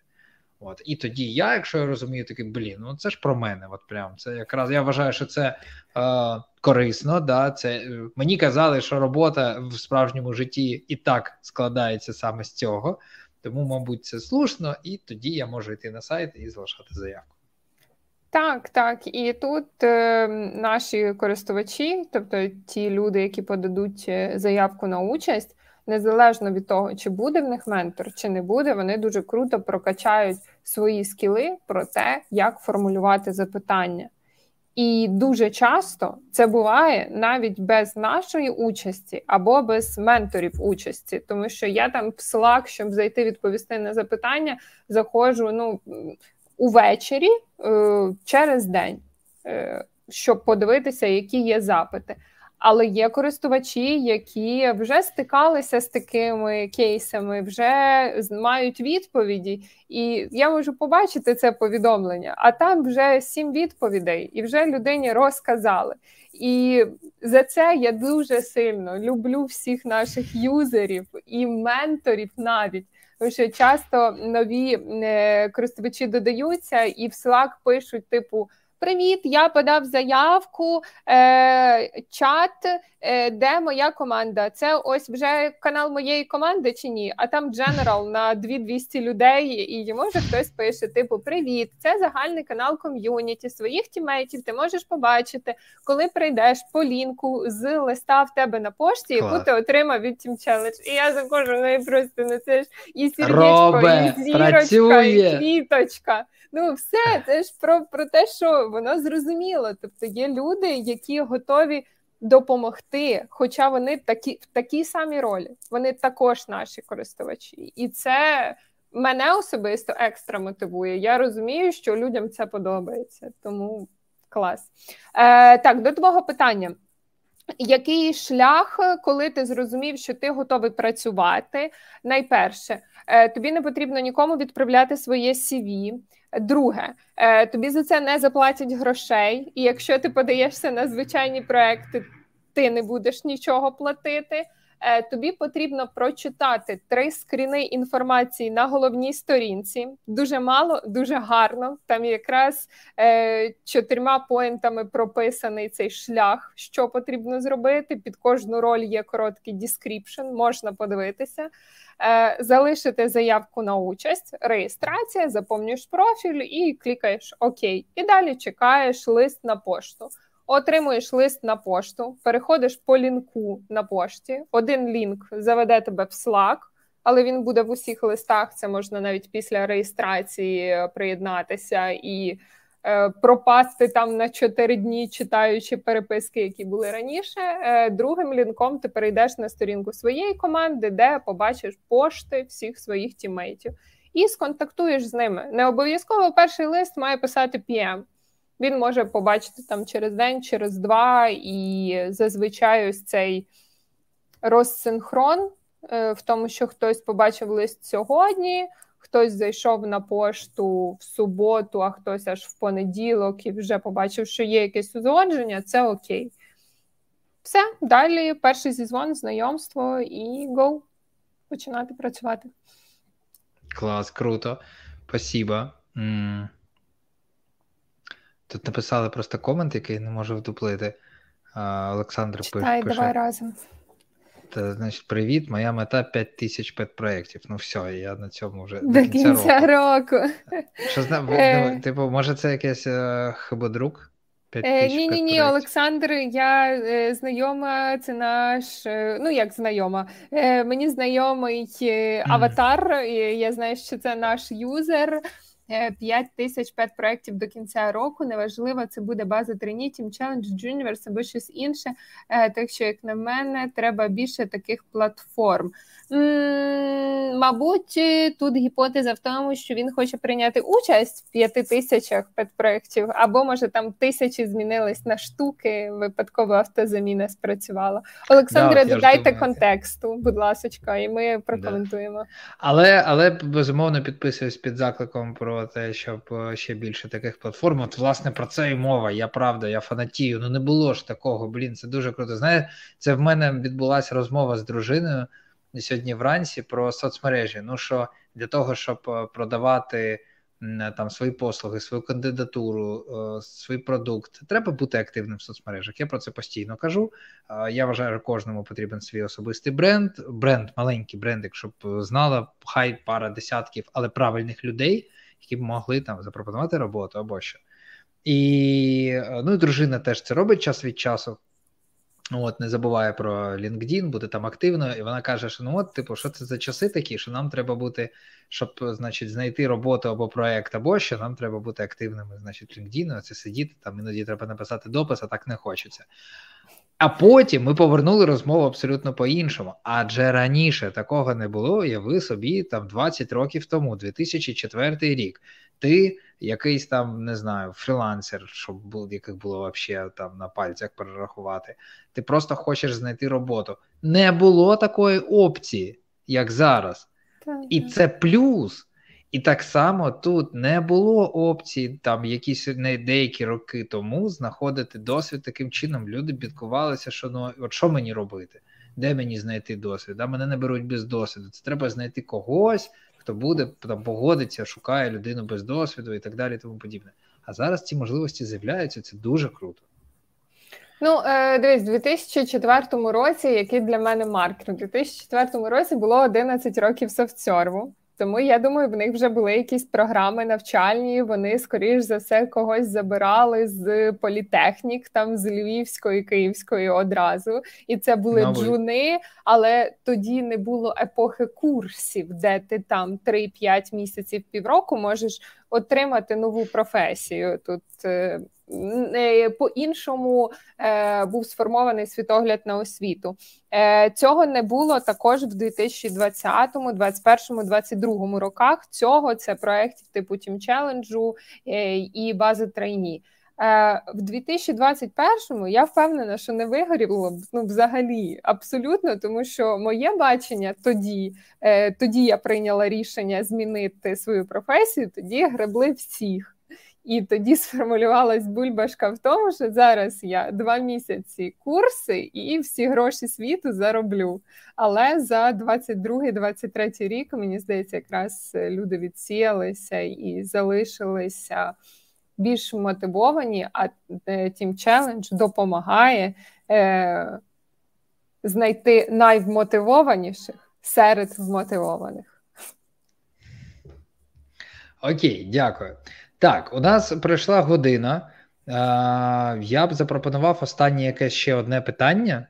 От і тоді я, якщо я розумію, такий блін, ну це ж про мене. От прям це якраз я вважаю, що це е, корисно. Да, це мені казали, що робота в справжньому житті і так складається саме з цього, тому, мабуть, це слушно, і тоді я можу йти на сайт і залишати заявку. Так, так. І тут е, наші користувачі, тобто ті люди, які подадуть е, заявку на участь, незалежно від того, чи буде в них ментор, чи не буде, вони дуже круто прокачають свої скіли про те, як формулювати запитання. І дуже часто це буває навіть без нашої участі або без менторів участі, тому що я там в Slack, щоб зайти відповісти на запитання, заходжу ну увечері е, через день, е, щоб подивитися, які є запити. Але є користувачі, які вже стикалися з такими кейсами, вже мають відповіді, і я можу побачити це повідомлення. А там вже сім відповідей, і вже людині розказали. І за це я дуже сильно люблю всіх наших юзерів і менторів навіть. Тому що часто нові е, користувачі додаються і в Slack пишуть, типу, Привіт, я подав заявку, е, чат, е, де моя команда. Це ось вже канал моєї команди чи ні? А там дженерал на 2200 людей, і може хтось пише: типу, привіт, це загальний канал ком'юніті своїх тімейтів. Ти можеш побачити, коли прийдеш по лінку з листа в тебе на пошті, яку Клас. ти отримав від Team Challenge. І я заходжу в неї просто на це ж і сердечко, і зірочка, працює. і квіточка. Ну, все, це ж про про те, що воно зрозуміло. Тобто є люди, які готові допомогти, хоча вони такі в такій самій ролі. Вони також наші користувачі, і це мене особисто екстра мотивує. Я розумію, що людям це подобається, тому клас. Е, Так, до твого питання. Який шлях, коли ти зрозумів, що ти готовий працювати? Найперше, е, тобі не потрібно нікому відправляти своє CV. Друге, е, тобі за це не заплатять грошей, і якщо ти подаєшся на звичайні проекти, ти не будеш нічого платити. Е, тобі потрібно прочитати три скріни інформації на головній сторінці. Дуже мало, дуже гарно. Там якраз е, чотирма point 'ами прописаний цей шлях, що потрібно зробити. Під кожну роль є короткий description, можна подивитися. Е, залишити заявку на участь, реєстрація, заповнюєш профіль і клікаєш ОК. І далі чекаєш лист на пошту. Отримуєш лист на пошту, переходиш по лінку на пошті. Один лінк заведе тебе в Slack, але він буде в усіх листах. Це можна навіть після реєстрації приєднатися і Е, пропасти там на 4 дні, читаючи переписки, які були раніше. Е, другим лінком ти перейдеш на сторінку своєї команди, де побачиш пошти всіх своїх тімейтів, і сконтактуєш з ними. Не обов'язково перший лист має писати PM. Він може побачити там через день, через два, і зазвичай ось цей розсинхрон е, в тому, що хтось побачив лист сьогодні хтось зайшов на пошту в суботу, а хтось аж в понеділок і вже побачив, що є якесь узгодження, це окей. Все, далі перший зізвон, знайомство і go. Починати працювати. Клас, круто. Спасибо. Тут написали просто комент, який не можу вдуплити. Олександр Читай, пише. давай разом. Та, значить, привіт, моя мета 5 тисяч педпроєктів. Ну все, я на цьому вже до, до кінця, кінця року. року. Що зна... Е... Типу, може, це якийсь е, хибодрук? Е, ні, ні, ні, Олександр, я е, знайома, це наш, е, ну як знайома. Е, мені знайомий аватар, mm. я знаю, що це наш юзер. 5 тисяч пет проєктів до кінця року. Неважливо, це буде база Trinity, Challenge, Juniverse або щось інше. Е, так що, як на мене, треба більше таких платформ. Мабуть, тут гіпотеза в тому, що він хоче прийняти участь в п'яти тисячах педпроєктів, або може там тисячі змінились на штуки, випадково автозаміна спрацювала. Олександре, да, додайте контексту, будь ласка, і ми прокоментуємо. Да. Але але безумовно підписуюсь під закликом про те, щоб е, ще більше таких платформ. От, власне, про це і мова. Я правда, я фанатію. Ну не було ж такого. Блін, це дуже круто. Знаєте, це в мене відбулася розмова з дружиною сьогодні вранці про соцмережі. Ну що для того, щоб е, продавати там свої послуги, свою кандидатуру, е, свій продукт, треба бути активним в соцмережах. Я про це постійно кажу. Е, я вважаю, що кожному потрібен свій особистий бренд, бренд, маленький брендик, щоб знала хай пара десятків, але правильних людей, які б могли там запропонувати роботу або що. І ну і дружина теж це робить час від часу. От, не забуває про LinkedIn, бути там активно, і вона каже, що ну от, типу, що це за часи такі, що нам треба бути, щоб значить, знайти роботу або проект, або що нам треба бути активними, значить, LinkedIn, це сидіти, там іноді треба написати допис, а так не хочеться. А потім ми повернули розмову абсолютно по-іншому. Адже раніше такого не було, уяви собі там 20 років тому, 2004 рік. Ти якийсь там не знаю, фрілансер, щоб був, яких було взагалі там на пальцях перерахувати. Ти просто хочеш знайти роботу. Не було такої опції, як зараз. Так. І це плюс. І так само тут не було опції, там якісь не деякі роки тому знаходити досвід таким чином. Люди бідкувалися, що ну от що мені робити? Де мені знайти досвід? А мене не беруть без досвіду. Це треба знайти когось, хто буде там погодиться, шукає людину без досвіду і так далі, тому подібне. А зараз ці можливості з'являються. Це дуже круто. Ну, е, дивись, у 2004 році, який для мене маркер, у 2004 році було 11 років софтсерву. Тому я думаю, в них вже були якісь програми навчальні. Вони, скоріш за все, когось забирали з політехнік, там з Львівської, Київської одразу. І це були Мабуть. джуни, але тоді не було епохи курсів, де ти там 3-5 місяців півроку можеш отримати нову професію. Тут Е, по-іншому е, був сформований світогляд на освіту. Е, цього не було також в 2020, 2021, 2022 роках. Цього це проєктів типу Team Challenge і бази трейні. В 2021-му я впевнена, що не вигоріло б ну, взагалі абсолютно, тому що моє бачення тоді, тоді я прийняла рішення змінити свою професію, тоді гребли всіх. І тоді сформулювалась бульбашка в тому, що зараз я два місяці курси і всі гроші світу зароблю. Але за 22-23 рік, мені здається, якраз люди відсіялися і залишилися більш мотивовані, а е, Team Challenge допомагає е, знайти найвмотивованіших серед вмотивованих. Окей, дякую. Так, у нас пройшла година. Я б запропонував останнє якесь ще одне питання.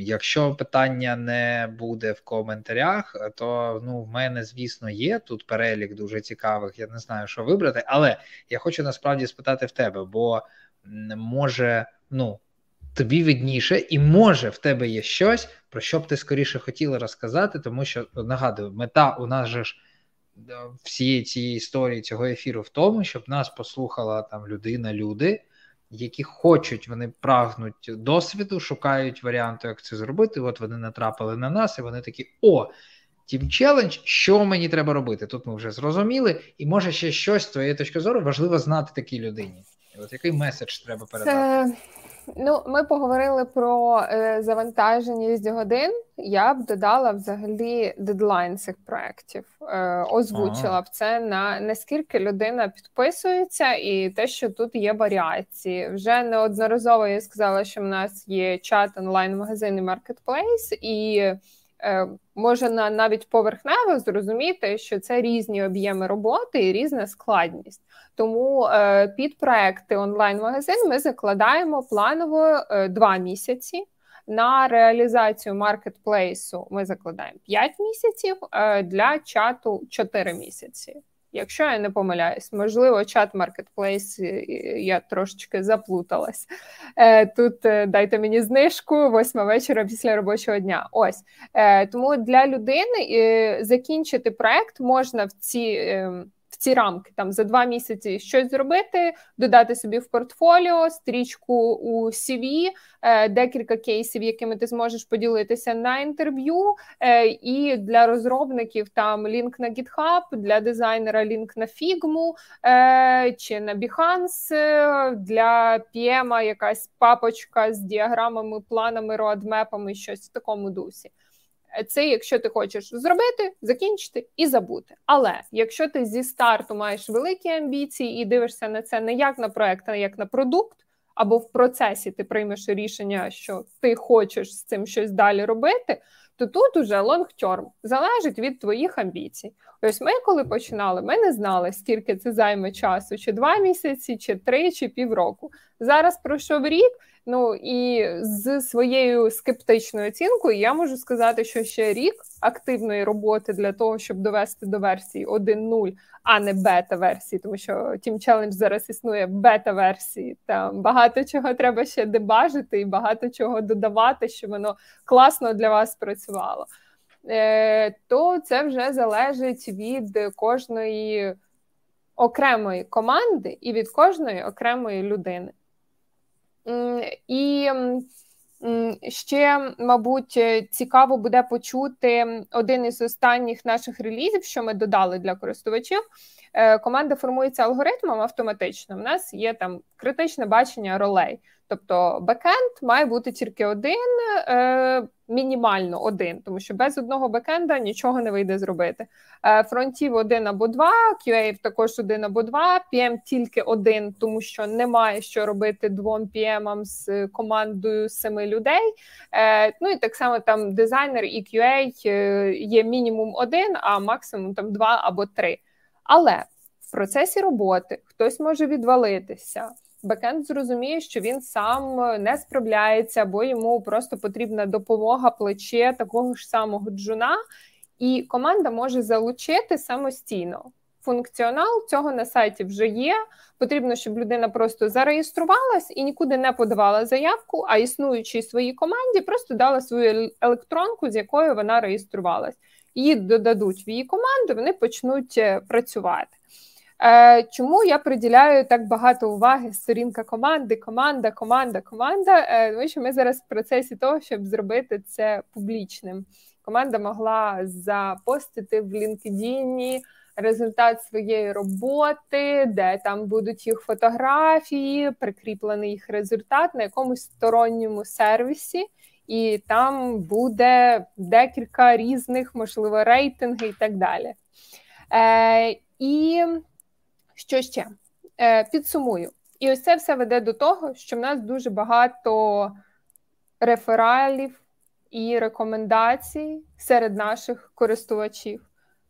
Якщо питання не буде в коментарях, то ну, в мене, звісно, є тут перелік дуже цікавих. Я не знаю, що вибрати, але я хочу насправді спитати в тебе, бо може, ну, тобі видніше, і може в тебе є щось, про що б ти скоріше хотіла розказати, тому що нагадую, мета у нас же ж всієї цієї історії цього ефіру в тому, щоб нас послухала там людина, люди, які хочуть, вони прагнуть досвіду, шукають варіанти, як це зробити. От вони натрапили на нас, і вони такі: о, Team Challenge, що мені треба робити? Тут ми вже зрозуміли, і може ще щось з твоєї точки зору важливо знати такій людині. От який меседж треба передати? Це Ну, ми поговорили про е, завантаженість годин. Я б додала взагалі дедлайн цих проєктів, е, озвучила б це на наскільки людина підписується, і те, що тут є варіації. Вже неодноразово я сказала, що в нас є чат онлайн-магазин і маркетплейс, і можна навіть поверхнево зрозуміти, що це різні об'єми роботи і різна складність. Тому е, під проекти онлайн-магазин ми закладаємо планово е, два місяці. На реалізацію маркетплейсу ми закладаємо 5 місяців, е, для чату 4 місяці. Якщо я не помиляюсь, можливо, чат маркетплейс я трошечки заплуталась. Тут дайте мені знижку восьма вечора після робочого дня. Ось тому для людини закінчити проект можна в ці. Ці рамки. Там за два місяці щось зробити, додати собі в портфоліо, стрічку у CV, е, декілька кейсів, якими ти зможеш поділитися на інтерв'ю, е, і для розробників там лінк на GitHub, для дизайнера лінк на Figma е, чи на Behance, для PM якась папочка з діаграмами, планами, роадмепами, щось в такому дусі це якщо ти хочеш зробити, закінчити і забути. Але якщо ти зі старту маєш великі амбіції і дивишся на це не як на проект, а як на продукт, або в процесі ти приймеш рішення, що ти хочеш з цим щось далі робити, то тут уже лонгтерм залежить від твоїх амбіцій. Ось ми, коли починали, ми не знали, скільки це займе часу, чи два місяці, чи три, чи півроку. Зараз пройшов рік. Ну і з своєю скептичною оцінкою я можу сказати, що ще рік активної роботи для того, щоб довести до версії 1.0, а не бета-версії, тому що Team Challenge зараз існує бета-версії. Там багато чого треба ще дебажити і багато чого додавати, щоб воно класно для вас працювало. Е, То це вже залежить від кожної окремої команди і від кожної окремої людини. І ще, мабуть, цікаво буде почути один із останніх наших релізів, що ми додали для користувачів. Е, команда формується алгоритмом автоматично. У нас є там критичне бачення ролей. Тобто бекенд має бути тільки один, е, мінімально один, тому що без одного бекенда нічого не вийде зробити. Е, фронтів один або два, QA також один або два, PM тільки один, тому що немає що робити двом PM з командою семи людей. Е, ну і так само там дизайнер і QA е, є мінімум один, а максимум там два або три. Але в процесі роботи хтось може відвалитися бекенд зрозуміє, що він сам е, не справляється, бо йому просто потрібна допомога плече такого ж самого джуна, і команда може залучити самостійно. Функціонал цього на сайті вже є. Потрібно, щоб людина просто зареєструвалась і нікуди не подавала заявку, а існуючій своїй команді просто дала свою електронку, з якою вона реєструвалась. Її додадуть в її команду, вони почнуть е, працювати. Е, чому я приділяю так багато уваги сторінка команди, команда, команда, команда? Е, тому що ми зараз в процесі того, щоб зробити це публічним. Команда могла запостити в LinkedIn результат своєї роботи, де там будуть їх фотографії, прикріплений їх результат на якомусь сторонньому сервісі, і там буде декілька різних, можливо, рейтинги і так далі. Е, І що ще? Е, Підсумую. І ось це все веде до того, що в нас дуже багато рефералів і рекомендацій серед наших користувачів.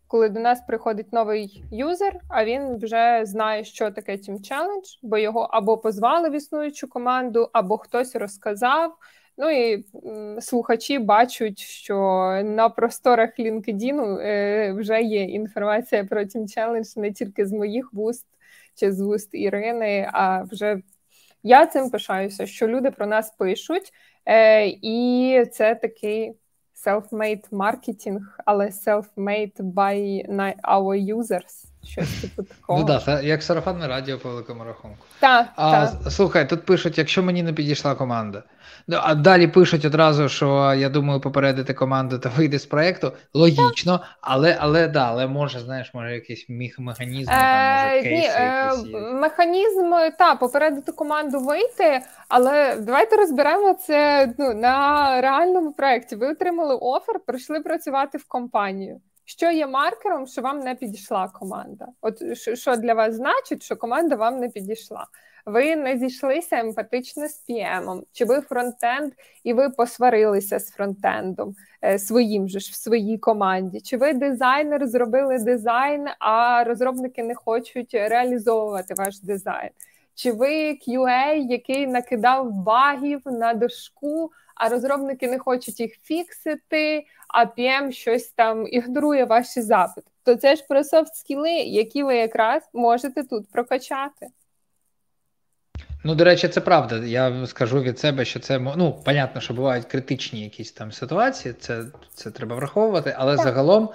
Коли до нас приходить новий юзер, а він вже знає, що таке Team Challenge, бо його або позвали в існуючу команду, або хтось розказав. Ну і слухачі бачать, що на просторах LinkedIn е, вже є інформація про Team Challenge не тільки з моїх вуст чи з вуст Ірини, а вже я цим пишаюся, що люди про нас пишуть, е, і це такий self-made маркетинг, але self-made by our users. Щось типу такого. Ну так, як сарафанне радіо по великому рахунку. Так, а та. слухай, тут пишуть, якщо мені не підійшла команда. Ну, а далі пишуть одразу, що я думаю, попередити команду та вийти з проєкту. Логічно, але але да, але може, знаєш, може якийсь механізм, там, може, кейси е, якісь є. Механізм, так, попередити команду вийти, але давайте розберемо це ну, на реальному проєкті. Ви отримали офер, прийшли працювати в компанію. Що є маркером, що вам не підійшла команда? От що для вас значить, що команда вам не підійшла? Ви не зійшлися емпатично з PM, чи ви фронтенд, і ви посварилися з фронтендом е, своїм же ж в своїй команді? Чи ви дизайнер зробили дизайн, а розробники не хочуть реалізовувати ваш дизайн? Чи ви QA, який накидав багів на дошку? А розробники не хочуть їх фіксити, а PM щось там ігнорує ваші запити. То це ж про софт скіли, які ви якраз можете тут прокачати. Ну, до речі, це правда. Я скажу від себе, що це ну, понятно, що бувають критичні якісь там ситуації, це це треба враховувати, але так. загалом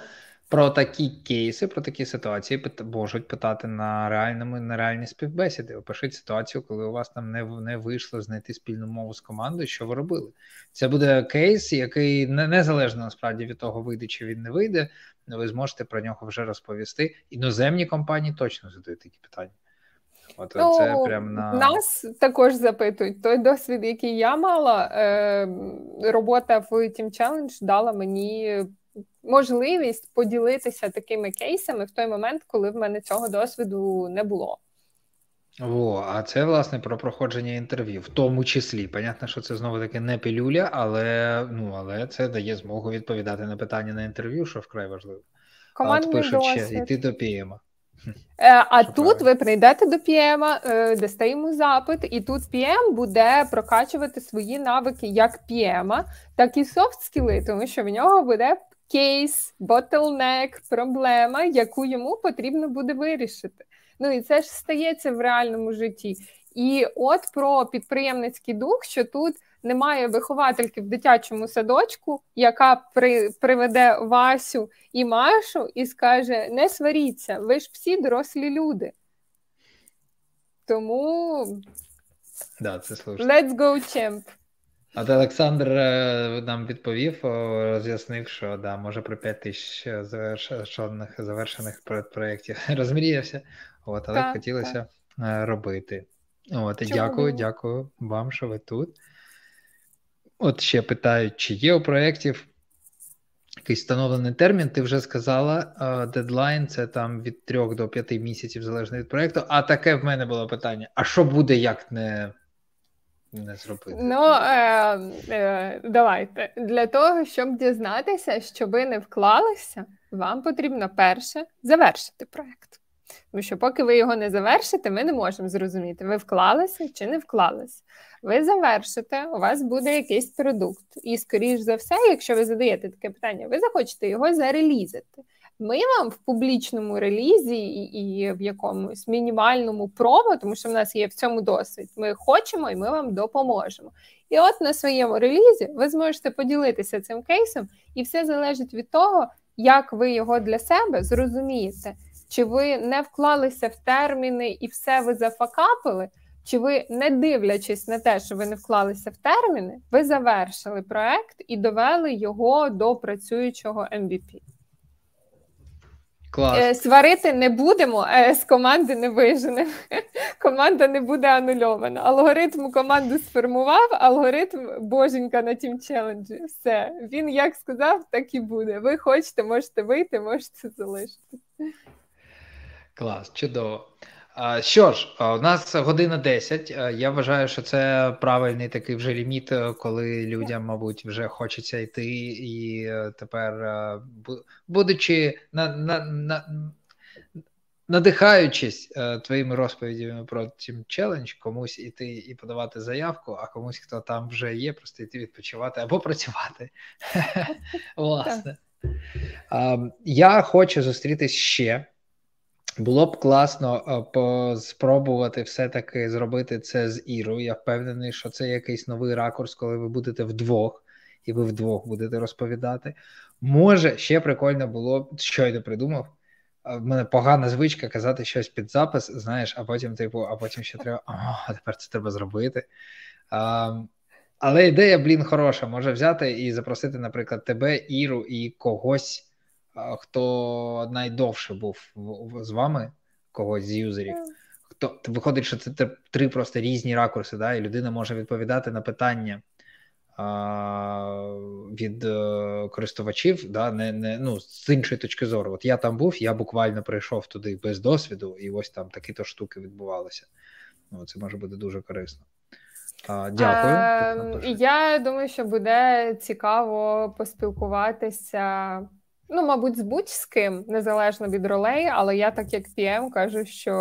про такі кейси, про такі ситуації можуть питати на реальному на реальні співбесіди. Опишіть ситуацію, коли у вас там не не вийшло знайти спільну мову з командою, що ви робили. Це буде кейс, який не незалежно насправді від того, вийде чи він не вийде. Ви зможете про нього вже розповісти. Іноземні компанії точно задають такі питання. От ну, це прям на нас також запитують. Той досвід, який я мала, е, робота в Team Challenge дала мені можливість поділитися такими кейсами в той момент, коли в мене цього досвіду не було. О, а це власне про проходження інтерв'ю, в тому числі. Понятно, що це знову таки не пілюля, але ну але це дає змогу відповідати на питання на інтерв'ю, що вкрай важливо. Командний от пишуть ще йти до ПІМа. Е, а що тут правильно? ви прийдете до PM, е, дасте йому запит, і тут PM буде прокачувати свої навики як PM, так і софт скіли, тому що в нього буде кейс, ботлнек, проблема, яку йому потрібно буде вирішити. Ну і це ж стається в реальному житті. І от про підприємницький дух, що тут немає виховательки в дитячому садочку, яка при, приведе Васю і Машу і скаже: не сваріться, ви ж всі дорослі люди. Тому да, це Let's go, champ! От Олександр е, нам відповів, роз'яснив, що да, може про 5 тисяч завершених завершених проєктів розмріявся, от, але так, хотілося так. Е, робити. От, і Дякую, дякую вам, що ви тут. От ще питають, чи є у проєктів якийсь встановлений термін. Ти вже сказала, дедлайн це там від 3 до 5 місяців залежно від проєкту. А таке в мене було питання: а що буде, як не не зробити? Ну е, е, давайте для того, щоб дізнатися, що ви не вклалися, вам потрібно перше завершити проєкт. Тому що, поки ви його не завершите, ми не можемо зрозуміти, ви вклалися чи не вклалися. Ви завершите, у вас буде якийсь продукт. І, скоріш за все, якщо ви задаєте таке питання, ви захочете його зарелізити. Ми вам в публічному релізі і в якомусь мінімальному промо, тому що в нас є в цьому досвід. Ми хочемо і ми вам допоможемо. І от на своєму релізі ви зможете поділитися цим кейсом, і все залежить від того, як ви його для себе зрозумієте. Чи ви не вклалися в терміни і все ви зафакапили? Чи ви, не дивлячись на те, що ви не вклалися в терміни, ви завершили проект і довели його до працюючого MVP? Клас. Е, сварити не будемо, е, з команди не виженемо. Команда не буде анульована. Алгоритм команду сформував, алгоритм боженька на тім челенджі. Все. Він як сказав, так і буде. Ви хочете, можете вийти, можете залишити. Клас, чудово. Що ж, у нас година 10. Я вважаю, що це правильний такий вже ліміт, е, коли людям, мабуть, вже хочеться йти, і е, тепер, е, будучи на, на, на, надихаючись твоїми розповідями про Team Challenge, комусь іти і подавати заявку, а комусь, хто там вже є, просто йти відпочивати або працювати. Власне. Я хочу зустрітись ще. Було б класно е, спробувати все-таки зробити це з Ірою. Я впевнений, що це якийсь новий ракурс, коли ви будете вдвох, і ви вдвох будете розповідати. Може, ще прикольно було б, щойно придумав. В мене погана звичка казати щось під запис, знаєш, а потім, типу, а потім ще треба. А тепер це треба зробити. А, Але ідея, блін, хороша. Може взяти і запросити, наприклад, тебе, Іру і когось хто найдовше був з вами, когось з юзерів. Хто виходить, що це три просто різні ракурси, да, і людина може відповідати на питання а, від а, е, користувачів, да, не, не, ну, з іншої точки зору. От я там був, я буквально прийшов туди без досвіду, і ось там такі-то штуки відбувалися. Ну, Це може бути дуже корисно. А, Дякую. А, я думаю, що буде цікаво поспілкуватися Ну, мабуть, з будь-з ким, незалежно від ролей, але я, так як PM, кажу, що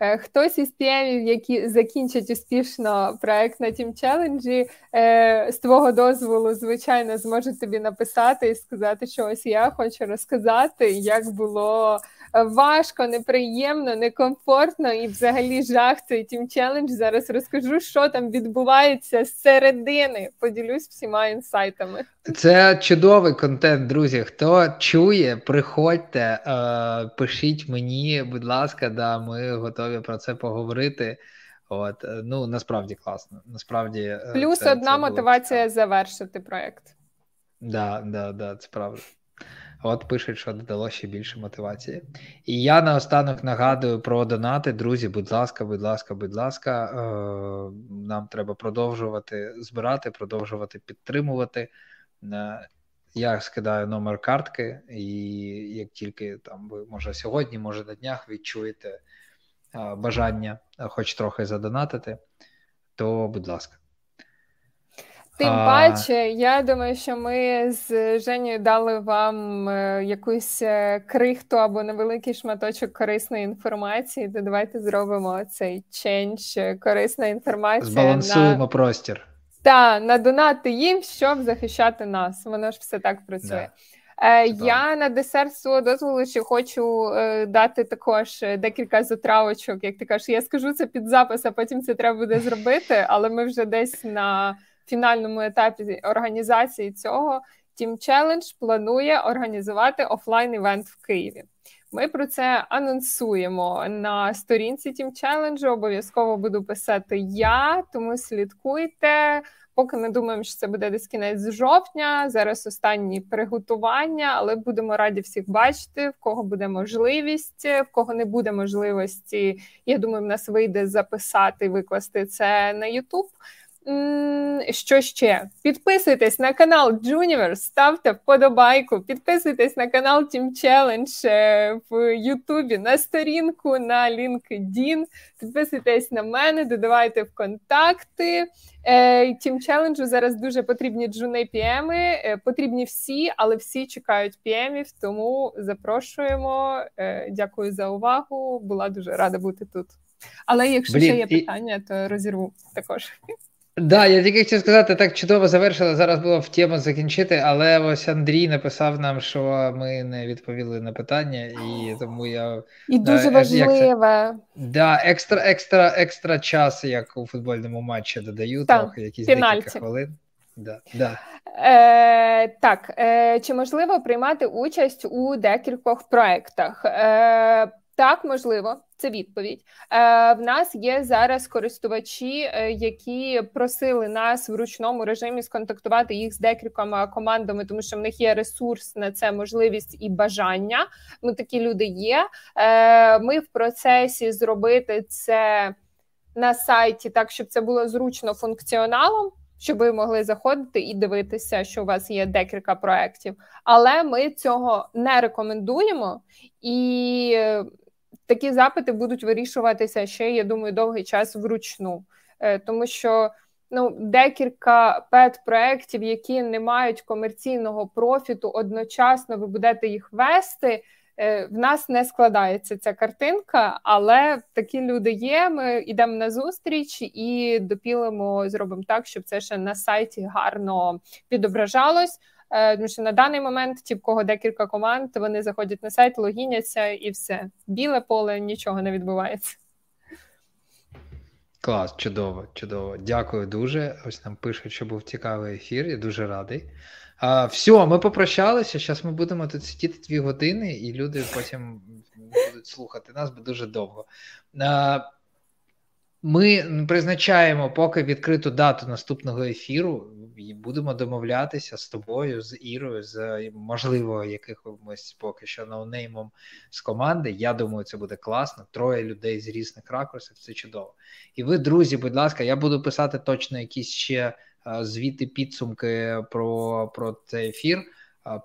е, хтось із PM, які закінчать успішно проект на Team Challenge, е, з твого дозволу, звичайно, зможе тобі написати і сказати, що ось я хочу розказати, як було важко, неприємно, некомфортно і взагалі жах цей Team Challenge. Зараз розкажу, що там відбувається з середини. Поділюсь всіма інсайтами. Це чудовий контент, друзі. Хто чує, приходьте, е, пишіть мені, будь ласка, да, ми готові про це поговорити. От е, ну насправді класно. Насправді, е, плюс це, одна це мотивація завершити проект. Да, да, да, це правда. От пишуть, що додало ще більше мотивації. І я наостанок нагадую про донати. Друзі, будь ласка, будь ласка, будь ласка, е, нам треба продовжувати збирати, продовжувати підтримувати. Е, я скидаю номер картки, і як тільки там ви може сьогодні, може на днях відчуєте е, бажання, хоч трохи задонатити, то будь ласка. Тим а... паче, я думаю, що ми з Женєю дали вам е, якусь е, крихту або невеликий шматочок корисної інформації. То давайте зробимо цей ченч, е, корисна інформація. Збалансуємо на... простір. Так, надонати їм, щоб захищати нас. Воно ж все так працює. Да. Я на десерт свого дозволу ще хочу е, дати також декілька затравочок. Як ти кажеш, я скажу це під запис, а потім це треба буде зробити, але ми вже десь на фінальному етапі організації цього Team Challenge планує організувати офлайн-івент в Києві. Ми про це анонсуємо на сторінці Team Challenge, Обов'язково буду писати я, тому слідкуйте. Поки ми думаємо, що це буде десь кінець жовтня. Зараз останні приготування, але будемо раді всіх бачити, в кого буде можливість, в кого не буде можливості. Я думаю, в нас вийде записати, викласти це на YouTube. Що ще? Підписуйтесь на канал Juniverse, ставте вподобайку, підписуйтесь на канал Team Challenge е, в Ютубі, на сторінку на LinkedIn, підписуйтесь на мене, додавайте в контакти. Е, Team Challenge зараз дуже потрібні джуни піеми. Е, потрібні всі, але всі чекають піемів, тому запрошуємо. Дякую за увагу. Була дуже рада бути тут. Але якщо Блін, ще є питання, то розірву також. Да, я тільки хотів сказати, так чудово завершили. Зараз було в тему закінчити, але ось Андрій написав нам, що ми не відповіли на питання, і тому я і дуже важливе. Да, екстра, екстра, екстра час, як у футбольному матчі додаю, так, трохи якісь пенальті. декілька хвилин. Да, да. Е, Так, е, чи можливо приймати участь у декількох проектах? Е, так, можливо, це відповідь. Е, В нас є зараз користувачі, е, які просили нас в ручному режимі сконтактувати їх з декількома командами, тому що в них є ресурс на це, можливість і бажання. Ну, такі люди є. Е, Ми в процесі зробити це на сайті, так щоб це було зручно функціоналом. Щоб ви могли заходити і дивитися, що у вас є декілька проєктів. Але ми цього не рекомендуємо, і такі запити будуть вирішуватися ще, я думаю, довгий час вручну, е, тому що ну, декілька пет-проєктів, які не мають комерційного профіту, одночасно ви будете їх вести. Е, в нас не складається ця картинка, але такі люди є. Ми йдемо на зустріч і допілимо, зробимо так, щоб це ще на сайті гарно відображалось. Е, тому що на даний момент ті, в кого декілька команд, вони заходять на сайт, логіняться і все. Біле поле нічого не відбувається. Клас, чудово, чудово. Дякую дуже. Ось нам пишуть, що був цікавий ефір. Я дуже радий. А, Все, ми попрощалися. Зараз ми будемо тут сидіти дві години, і люди потім будуть слухати нас бо дуже довго. А, Ми призначаємо поки відкриту дату наступного ефіру і будемо домовлятися з тобою, з Ірою, з можливо, якимось поки що ноунеймом з команди. Я думаю, це буде класно. Троє людей з різних ракурсів. Це чудово. І ви, друзі, будь ласка, я буду писати точно якісь ще звіти, підсумки про, про цей ефір.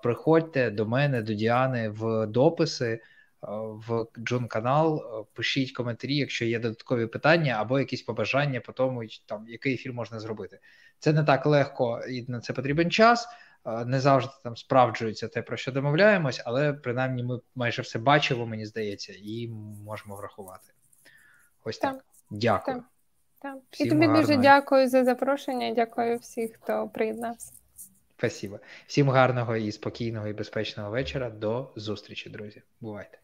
Приходьте до мене, до Діани в дописи. В Джун канал пишіть коментарі, якщо є додаткові питання або якісь побажання по тому, там який ефір можна зробити. Це не так легко і на це потрібен час. Не завжди там справджується те, про що домовляємось, але принаймні ми майже все бачимо, мені здається, і можемо врахувати. Ось так. так. Дякую. Так. Так. І тобі гарного... дуже дякую за запрошення. Дякую всіх, хто приєднався. Спасибо. Всім гарного і спокійного і безпечного вечора. До зустрічі, друзі. Бувайте.